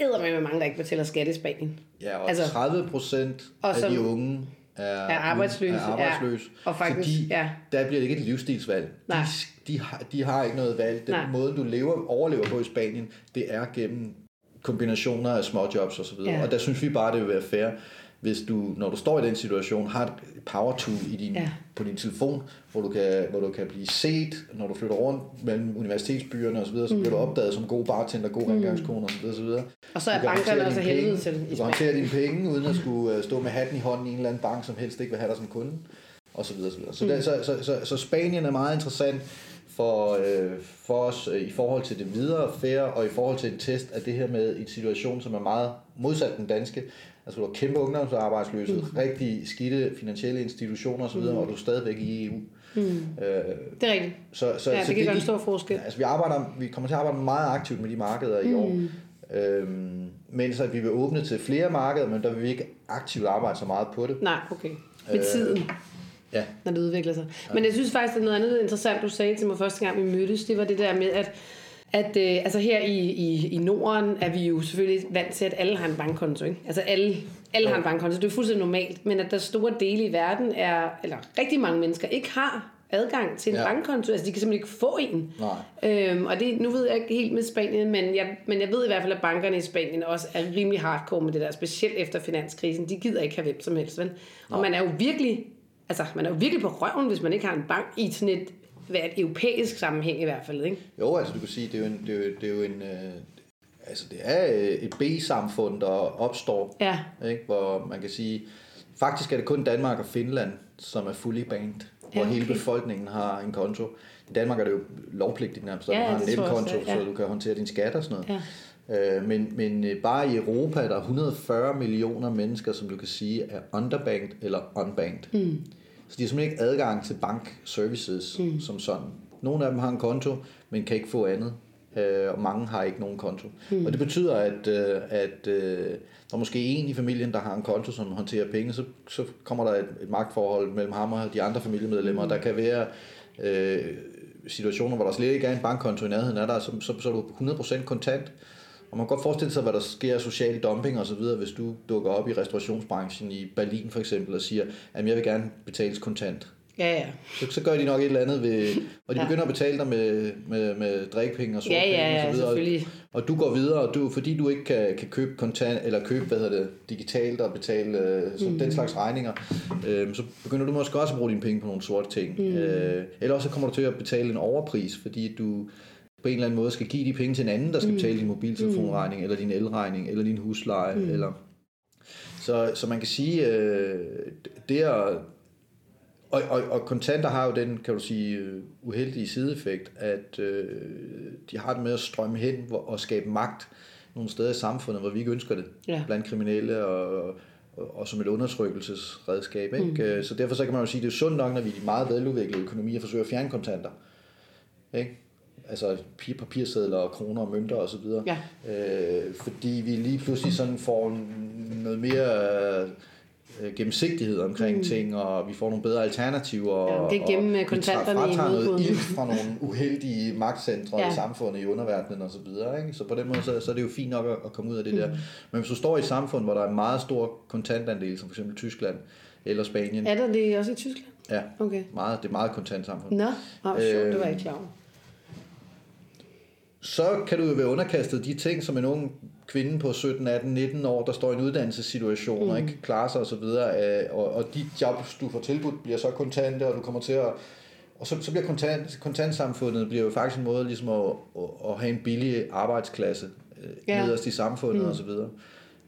Speaker 1: der er med mange, der ikke betaler skat i Spanien.
Speaker 2: Ja, og
Speaker 1: Altså-
Speaker 2: altså, 30 procent af
Speaker 1: som-
Speaker 2: de unge er,
Speaker 1: Er arbejdsløse,
Speaker 2: er arbejdsløse
Speaker 1: ja. Og faktisk,
Speaker 2: fordi
Speaker 1: ja.
Speaker 2: der bliver det ikke et livsstilsvalg.
Speaker 1: Nej.
Speaker 2: De, de, har, de har ikke noget valg. Den
Speaker 1: Nej.
Speaker 2: måde, du lever, overlever på i Spanien, det er gennem kombinationer af småjobs osv.
Speaker 1: Ja.
Speaker 2: Og der synes vi bare, det vil være fair, hvis du, når du står i den situation, har et power tool i din,
Speaker 1: Ja.
Speaker 2: på din telefon, hvor du, kan, hvor du kan blive set, når du flytter rundt mellem universitetsbyerne osv., så bliver du opdaget som god bartender, god rengøringskone osv. osv.
Speaker 1: Mm. Og så er bankerne også helvede til
Speaker 2: Du kan
Speaker 1: Spanien.
Speaker 2: håndtere dine penge, uden at skulle øh, stå med hatten i hånden i en eller anden bank, som helst ikke vil have dig som kunde, og så videre. Så, videre. så,
Speaker 1: Mm.
Speaker 2: der, så, så, så, så Spanien er meget interessant for, øh, for os øh, i forhold til det videre fair, og i forhold til en test af det her med en situation, som er meget modsat den danske. Altså du har kæmpe ungdomsarbejdsløshed, mm. rigtig skidte finansielle institutioner osv., mm. og du er stadigvæk i EU. Mm. Øh,
Speaker 1: Det er rigtigt.
Speaker 2: så, så,
Speaker 1: Ja,
Speaker 2: så
Speaker 1: det kan gøre en stor forskel.
Speaker 2: Altså, vi, arbejder, vi kommer til at arbejde meget aktivt med de markeder i år. Øhm, mens at vi vil åbne til flere markeder, men der vil vi ikke aktivt arbejde så meget på det.
Speaker 1: Nej, okay. Med tiden,
Speaker 2: Ja,
Speaker 1: når det udvikler sig. Men jeg synes faktisk, at noget andet interessant, du sagde til mig første gang, vi mødtes, det var det der med, at at øh, altså her i, i, i Norden er vi jo selvfølgelig vant til, at alle har en bankkonto. Ikke? Altså alle, alle har en bankkonto. Det er fuldstændig normalt. Men at der store dele i verden er, eller rigtig mange mennesker ikke har adgang til en ja.
Speaker 2: Ja.
Speaker 1: bankkonto. Altså de kan simpelthen ikke få en.
Speaker 2: Nej.
Speaker 1: Øhm, og det, nu ved jeg ikke helt med Spanien, men jeg, men jeg ved i hvert fald, at bankerne i Spanien også er rimelig hardcore med det der, specielt efter finanskrisen. De gider ikke have hvem som helst, vel? Og man er jo virkelig, altså man er jo virkelig på røven, hvis man ikke har en bank i sådan et, hvad et europæisk sammenhæng i hvert fald, ikke?
Speaker 2: jo, altså du kan sige, det er jo en, det er jo, det er jo en øh, altså det er øh, et B-samfund, der opstår,
Speaker 1: Ja.
Speaker 2: ikke? hvor man kan sige, faktisk er det kun Danmark og Finland, som er fully banked, hvor
Speaker 1: Ja,
Speaker 2: hele
Speaker 1: okay.
Speaker 2: befolkningen har en konto. I Danmark er det jo lovpligtigt nærmest, at
Speaker 1: Ja,
Speaker 2: du har en nemkonto,
Speaker 1: ja.
Speaker 2: så du kan håndtere din skat og sådan noget.
Speaker 1: Ja.
Speaker 2: Øh, men, men øh, bare i Europa er der 140 millioner mennesker, som du kan sige er underbanked eller unbanked. Mm. Så de har simpelthen ikke adgang til bankservices mm. som sådan. Nogle af dem har en konto, men kan ikke få andet. Øh, og mange har ikke nogen konto. Mm. Og det betyder, at, øh, at øh, der er måske en i familien, der har en konto, som håndterer penge, så, så kommer der et, et magtforhold mellem ham og de andre familiemedlemmer. Mm. Der kan være øh, situationer, hvor der slet ikke er en bankkonto i nærheden af dig, så, så, så er du 100% kontant. Og man kan godt forestille sig, hvad der sker af social dumping og så videre, hvis du dukker op i restaurationsbranchen i Berlin for eksempel og siger, at jeg vil gerne betales kontant.
Speaker 1: Ja, ja.
Speaker 2: Så, så gør de nok et eller andet ved, og de
Speaker 1: Ja.
Speaker 2: begynder at betale dig med, med, med drikpenge og
Speaker 1: Ja,
Speaker 2: sortpenge
Speaker 1: ja, ja,
Speaker 2: og så videre.
Speaker 1: selvfølgelig.
Speaker 2: Og du går videre, og du, fordi du ikke kan, kan købe kontant, eller købe, hvad hedder det, digitalt og betale øh, så
Speaker 1: Mm.
Speaker 2: den slags regninger, øh, så begynder du måske også at bruge dine penge på nogle sorte ting.
Speaker 1: Mm.
Speaker 2: Øh, eller også så kommer du til at betale en overpris, fordi du på en eller anden måde skal give de penge til en anden, der skal
Speaker 1: Mm.
Speaker 2: betale din mobiltelefonregning, eller din elregning, eller din husleje, eller... Så, så man kan sige, øh, det er... Og, og, og kontanter har jo den, kan du sige, øh, uheldige sideeffekt, at øh, de har det med at strømme hen og skabe magt nogle steder i samfundet, hvor vi ikke ønsker det.
Speaker 1: Ja.
Speaker 2: Blandt kriminelle og, og, og som et undertrykkelsesredskab. Ikke? Mm. Så derfor så kan man jo sige, at det er sundt nok, når vi i meget veludviklede økonomier forsøger at fjerne kontanter. Ikke? Altså pi- papirsedler og kroner og mønter og så videre.
Speaker 1: Ja.
Speaker 2: Øh, fordi vi lige pludselig sådan får noget mere øh, gennemsigtighed omkring mm. ting, og vi får nogle bedre alternativer.
Speaker 1: Ja, det er
Speaker 2: og-
Speaker 1: gennem, øh,
Speaker 2: og vi
Speaker 1: kontanterne i
Speaker 2: noget ild fra nogle uheldige magtcentre
Speaker 1: Ja.
Speaker 2: i samfundet, i underverdenen og så videre. Ikke? Så på den måde, så, så er det jo fint nok at, at komme ud af det mm. der. Men hvis du står i et samfund, hvor der er en meget stor kontantandel, som f.eks. Tyskland eller Spanien,
Speaker 1: Er der det også i Tyskland?
Speaker 2: ja,
Speaker 1: Okay.
Speaker 2: meget, det er meget kontant samfund.
Speaker 1: Nå, oh, sjovt, det var jeg
Speaker 2: Øhm,
Speaker 1: ikke klar over.
Speaker 2: Så kan du jo være underkastet de ting, som en ung kvinde på 17, 18, 19 år, der står i en uddannelsessituation mm. og ikke klarer sig osv., og, og de jobs, du får tilbudt, bliver så kontante, og du kommer til at... Og så, så bliver kontant, kontantsamfundet bliver jo faktisk en måde ligesom at, at, at have en billig arbejdsklasse øh,
Speaker 1: ja.
Speaker 2: nederst i samfundet mm. osv.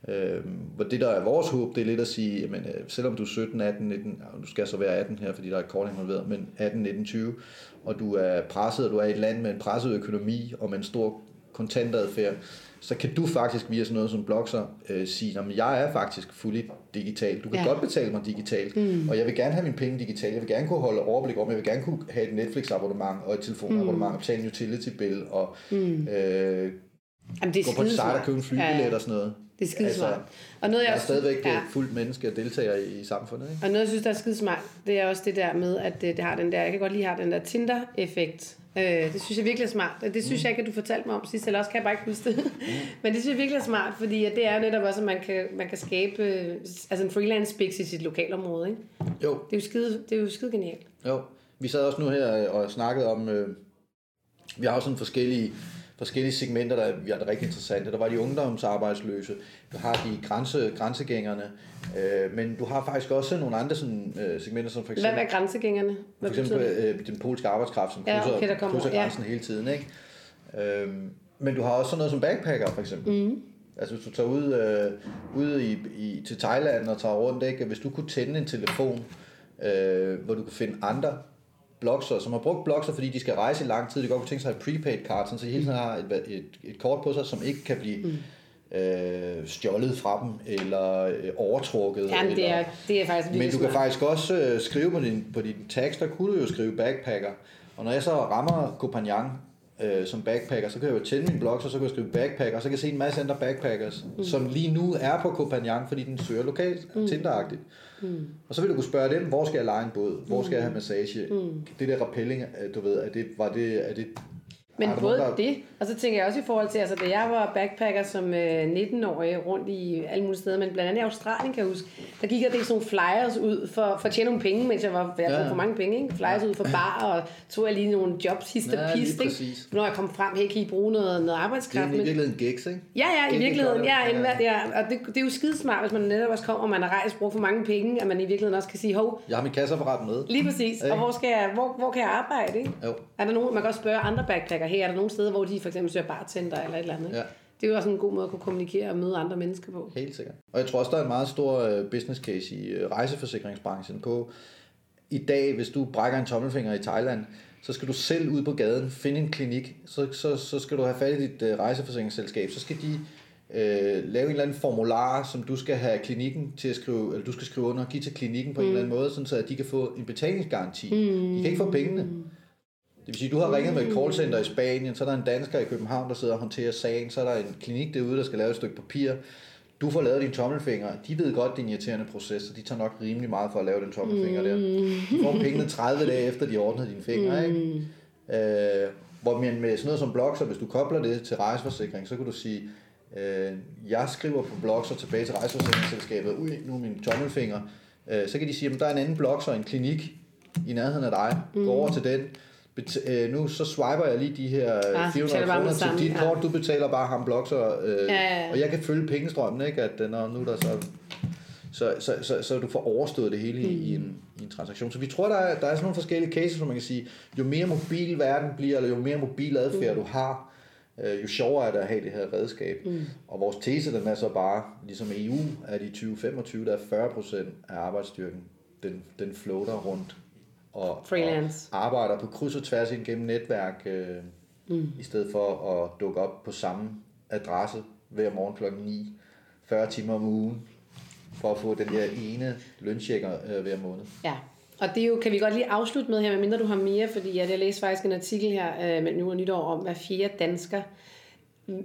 Speaker 2: Øhm, hvor det der er vores håb, det er lidt at sige, jamen, øh, selvom du er 17, 18, 19, ja, du skal så være 18 her, fordi der er kort involveret, men 18, 19, 20, og du er presset, og du er i et land med en presset økonomi og med en stor kontantadfærd, så kan du faktisk via sådan noget som Bloxer øh, sige, at jeg er faktisk fuldt digital. Du kan
Speaker 1: Ja.
Speaker 2: godt betale mig digitalt, mm. og jeg vil gerne have mine penge digitalt. Jeg vil gerne kunne holde overblik om, jeg vil gerne kunne have et Netflix-abonnement og et telefonabonnement, mm. og betale en utility bill og mm. øh,
Speaker 1: Jamen, det er
Speaker 2: gå på et site og købe en flybillet
Speaker 1: Ja, ja.
Speaker 2: og sådan noget.
Speaker 1: Det er skidesmart. Og noget,
Speaker 2: jeg
Speaker 1: jeg
Speaker 2: er stadigvæk
Speaker 1: ja.
Speaker 2: ja. fuldt menneske og deltager i, i samfundet. Ikke?
Speaker 1: Og noget, jeg synes, der er skidesmart, det er også det der med, at det, det har den der, jeg kan godt lide, har den der Tinder-effekt. Øh, det synes jeg virkelig er smart. Det synes jeg ikke, at du fortalte mig om sidst, eller også kan jeg bare ikke huske det. Men det synes jeg virkelig er smart, fordi at det er netop også, at man kan, man kan skabe øh, altså en freelance speaks i sit lokalområde. Ikke?
Speaker 2: Jo,
Speaker 1: Det er jo skide, det er jo skide genialt.
Speaker 2: jo. Vi sad også nu her og snakkede om, øh, vi har jo sådan forskellige, forskellige segmenter, der vi er rigtig interessante. Der var de ungdomsarbejdsløse, du har de grænse, grænsegængerne, øh, men du har faktisk også nogle andre sådan, øh, segmenter, som for
Speaker 1: Hvad
Speaker 2: eksempel,
Speaker 1: er grænsegængerne?
Speaker 2: for
Speaker 1: Hvad
Speaker 2: eksempel
Speaker 1: betyder det?
Speaker 2: øh, den polske arbejdskraft, som
Speaker 1: Ja,
Speaker 2: krydser,
Speaker 1: okay, der kommer-
Speaker 2: krydser
Speaker 1: ja.
Speaker 2: grænsen hele tiden. Ikke? Øhm, men du har også sådan noget som backpacker, for eksempel. Mm. Altså hvis du tager ud, øh, ud i, i, til Thailand og tager rundt, ikke? hvis du kunne tænde en telefon, øh, hvor du kan finde andre blogser, som har brugt blogser, fordi de skal rejse i lang tid, de godt kunne tænke sig et prepaid card, sådan, så de hele tiden har et, et, et kort på sig, som ikke kan blive mm. øh, stjålet fra dem, eller øh, overtrukket.
Speaker 1: Jamen, det
Speaker 2: eller,
Speaker 1: er, det er faktisk
Speaker 2: men du kan faktisk også øh, skrive på din, på din tekst, der kunne du jo skrive backpacker. Og når jeg så rammer Copenhagen øh, som backpacker, så kan jeg jo tænde min blog, så, så kan jeg skrive backpacker, og så kan jeg se en masse andre backpackers, mm. som lige nu er på Copenhagen, fordi den søger lokalt, mm. Tinderagtigt. Mm. Og så vil du kunne spørge dem, hvor skal jeg lege en båd? Hvor skal jeg have massage? Mm. Det der rappelling, øh, du ved, er det, var det, er det
Speaker 1: Men både
Speaker 2: nogen, der-
Speaker 1: det, og så tænker jeg også i forhold til, altså da jeg var backpacker som øh, 19-årig rundt i alle mulige steder, men blandt andet i Australien kan jeg huske, der gik jeg sådan nogle flyers ud for, for at tjene nogle penge, mens jeg var jeg
Speaker 2: Ja.
Speaker 1: ja. for mange penge, ikke? Flyers ud for bar, og tog jeg lige nogle jobs, hist
Speaker 2: Ja,
Speaker 1: og
Speaker 2: lige
Speaker 1: pist, ikke? Når jeg kom frem, hey, kan I bruge noget, noget
Speaker 2: Det er
Speaker 1: arbejdskraft?
Speaker 2: i
Speaker 1: Men,
Speaker 2: virkeligheden gigs, ikke?
Speaker 1: ja, ja, i virkeligheden, ja,
Speaker 2: Ja.
Speaker 1: ja, og det, det er jo skidesmart, hvis man netop også kommer, og man har rejst, brugt for mange penge, at man i virkeligheden også kan sige, hov,
Speaker 2: Jeg har mit kasseapparat med.
Speaker 1: lige præcis, og hvor, skal jeg, hvor, hvor kan jeg arbejde, ikke?
Speaker 2: Jo.
Speaker 1: Er der nogen, man kan også spørge andre backpacker, hey, er der nogle steder, hvor de for eksempel søger bartender eller et eller andet? ikke?
Speaker 2: Ja.
Speaker 1: Det er jo også en god måde at kunne kommunikere og møde andre mennesker på.
Speaker 2: Helt sikkert. Og jeg tror også, der er en meget stor øh, business case i øh, rejseforsikringsbranchen på, i dag, hvis du brækker en tommelfinger i Thailand, så skal du selv ud på gaden, finde en klinik, så, så, så skal du have fat i dit øh, rejseforsikringsselskab, så skal de øh, lave en eller anden formular, som du skal have klinikken til at skrive, eller du skal skrive under og give til klinikken på mm. en eller anden måde, sådan så at de kan få en betalingsgaranti. Mm. De kan ikke få pengene. Det vil sige, du har ringet med et callcenter i Spanien, så er der en dansker i København, der sidder og håndterer sagen, så er der en klinik derude, der skal lave et stykke papir. Du får lavet din tommelfinger. De ved godt, det er en irriterende proces, så de tager nok rimelig meget for at lave den tommelfinger der. De får pengene 30 dage efter, de har ordnet dine fingre, ikke? Øh, hvor man med sådan noget som Blogser, hvis du kobler det til rejseforsikring, så kan du sige, øh, jeg skriver på Blogser tilbage til rejseforsikringsselskabet, ui, nu er min tommelfinger. Øh, så kan de sige, at der er en anden Blogser, en klinik i nærheden af dig. Gå over til den. Bet- øh, nu så swiper jeg lige de her
Speaker 1: Ah,
Speaker 2: ah,
Speaker 1: så betaler
Speaker 2: 400
Speaker 1: bare med
Speaker 2: kroner til dit
Speaker 1: ja.
Speaker 2: kort. Du betaler bare ham Blogser. Øh,
Speaker 1: Ja, ja, ja.
Speaker 2: Og jeg kan følge pengestrømmen, ikke? At øh, når nu er der så så, så, så, så du får overstået det hele i, i, en, i en transaktion. Så vi tror, der er, der er sådan nogle forskellige cases, hvor man kan sige, jo mere mobil verden bliver, eller jo mere mobil adfærd du har, øh, jo sjovere er det at have det her redskab. Mm. Og vores tese, den er så bare, ligesom EU, at i 2025, der er 40 procent af arbejdsstyrken, den, den floater rundt og,
Speaker 1: Freelance.
Speaker 2: og arbejder på kryds og tværs gennem netværk, øh, mm. i stedet for at dukke op på samme adresse hver morgen klokken 9, 40 timer om ugen, for at få den der ene lønchecker øh, hver måned.
Speaker 1: Ja, og det er jo, kan vi godt lige afslutte med her, medmindre du har mere, fordi jeg, jeg læste faktisk en artikel her øh, med nu og nytår om, hvad fjerde dansker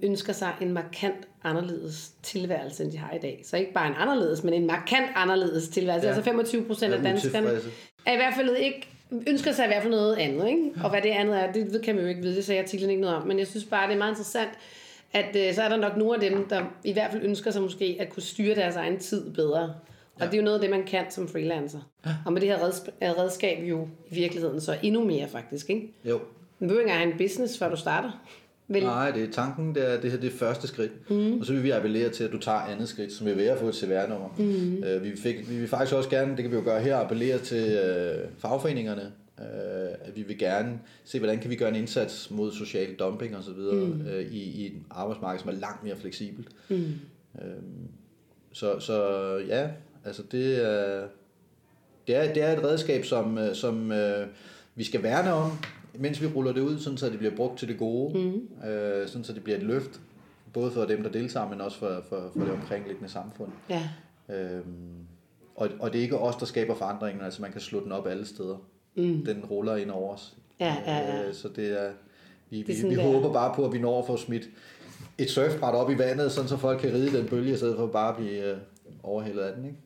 Speaker 1: ønsker sig en markant anderledes tilværelse, end de har i dag. Så ikke bare en anderledes, men en markant anderledes tilværelse.
Speaker 2: Ja.
Speaker 1: Altså 25 procent af
Speaker 2: Er
Speaker 1: danskerne er i hvert fald ikke ønsker sig i hvert fald noget andet. Ikke? Og hvad det andet er, det kan man jo ikke vide, det sagde artiklen ikke noget om. Men jeg synes bare, det er meget interessant, at øh, så er der nok nogle af dem, der i hvert fald ønsker sig måske at kunne styre deres egen tid bedre. Og ja. det er jo noget af det, man kan som freelancer. Ja. Og med det her er redskab jo i virkeligheden så endnu mere faktisk. Ikke?
Speaker 2: Jo.
Speaker 1: Du behøver ikke engang have en business, før du starter. Vel?
Speaker 2: Nej, det er tanken, det er det her det er første skridt. Mm. Og så vil vi appellere til, at du tager andet skridt, som er ved at få et CVR-nummer. Mm. Øh, vi, fik, vi vil faktisk også gerne, det kan vi jo gøre her, appellere til øh, fagforeningerne. Øh, at vi vil gerne se, hvordan kan vi gøre en indsats mod social dumping osv. Mm. Øh, i, i et arbejdsmarked, som er langt mere fleksibelt. Mm. Øh, så, så ja, altså det er, det er, det er et redskab, som, øh, som øh, vi skal værne om, mens vi ruller det ud, sådan så det bliver brugt til det gode, mm. øh, sådan så det bliver et løft, både for dem, der deltager, men også for, for, for det omkringliggende samfund.
Speaker 1: Ja.
Speaker 2: Øhm, og, og det er ikke os, der skaber forandringen, altså man kan slå den op alle steder. Mm. Den ruller ind over os.
Speaker 1: Ja, ja, ja.
Speaker 2: Øh, så det er, vi,
Speaker 1: er
Speaker 2: vi,
Speaker 1: sådan,
Speaker 2: vi
Speaker 1: det er.
Speaker 2: håber bare på, at vi når at få smidt et surfbræt op i vandet, sådan så folk kan ride den bølge, i stedet for bare at blive øh, overhældet af den. Ikke?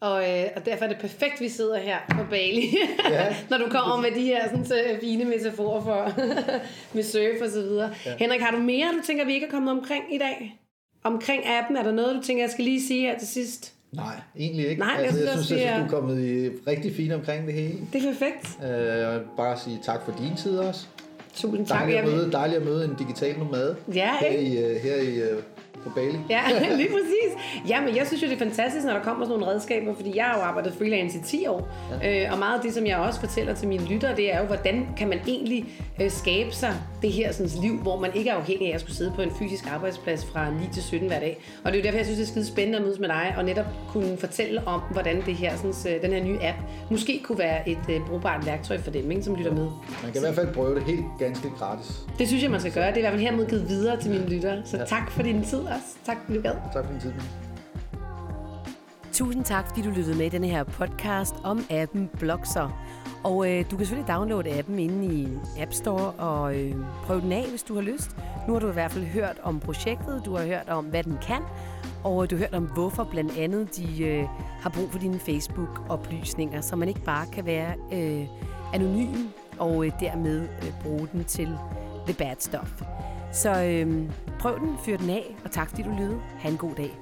Speaker 1: Og, øh, og derfor er det perfekt, at vi sidder her på Bali, ja. når du kommer med de her sådan, så fine metaforer for med surf og så videre. Ja. Henrik, har du mere, du tænker, vi ikke er kommet omkring i dag? Omkring appen, er der noget, du tænker, jeg skal lige sige her til sidst?
Speaker 2: Nej, egentlig ikke.
Speaker 1: Nej,
Speaker 2: altså,
Speaker 1: jeg,
Speaker 2: jeg
Speaker 1: synes,
Speaker 2: synes, at
Speaker 1: er-
Speaker 2: du er kommet i rigtig fint omkring det hele.
Speaker 1: Det er perfekt.
Speaker 2: Øh, jeg bare sige tak for din tid også.
Speaker 1: Tusind tak.
Speaker 2: Dejligt
Speaker 1: Jeg
Speaker 2: at møde, dejligt at møde en digital nomade
Speaker 1: Ja,
Speaker 2: her
Speaker 1: ikke?
Speaker 2: i, øh, her i øh, på Bali.
Speaker 1: Ja, lige præcis. Ja, men jeg synes jo, det er fantastisk, når der kommer sådan nogle redskaber, fordi jeg har jo arbejdet freelance i 10 år, ja. øh, og meget af det, som jeg også fortæller til mine lyttere, det er jo, hvordan kan man egentlig øh, skabe sig det her sådan, liv, hvor man ikke er afhængig af at skulle sidde på en fysisk arbejdsplads fra 9 til 17 hver dag. Og det er jo derfor, jeg synes, det er skide spændende at mødes med dig, og netop kunne fortælle om, hvordan det her, sådan, øh, den her nye app måske kunne være et øh, brugbart værktøj for dem, ikke, som lytter med.
Speaker 2: Man kan i hvert fald prøve det helt ganske gratis.
Speaker 1: Det synes jeg, man skal gøre. Det er i hvert fald hermed givet videre til mine lyttere. Så tak for din tid også. Tak, fordi du gad.
Speaker 2: Tak for din tid.
Speaker 1: Tusind tak, fordi du lyttede med i denne her podcast om appen Blogser. Og øh, du kan selvfølgelig downloade appen inde i App Store og øh, prøve den af, hvis du har lyst. Nu har du i hvert fald hørt om projektet, du har hørt om, hvad den kan, og du har hørt om, hvorfor blandt andet de øh, har brug for dine Facebook-oplysninger, så man ikke bare kan være øh, anonym og øh, dermed øh, bruge den til the bad stuff. Så øhm, prøv den, fyr den af, og tak fordi du lyttede. Ha' en god dag.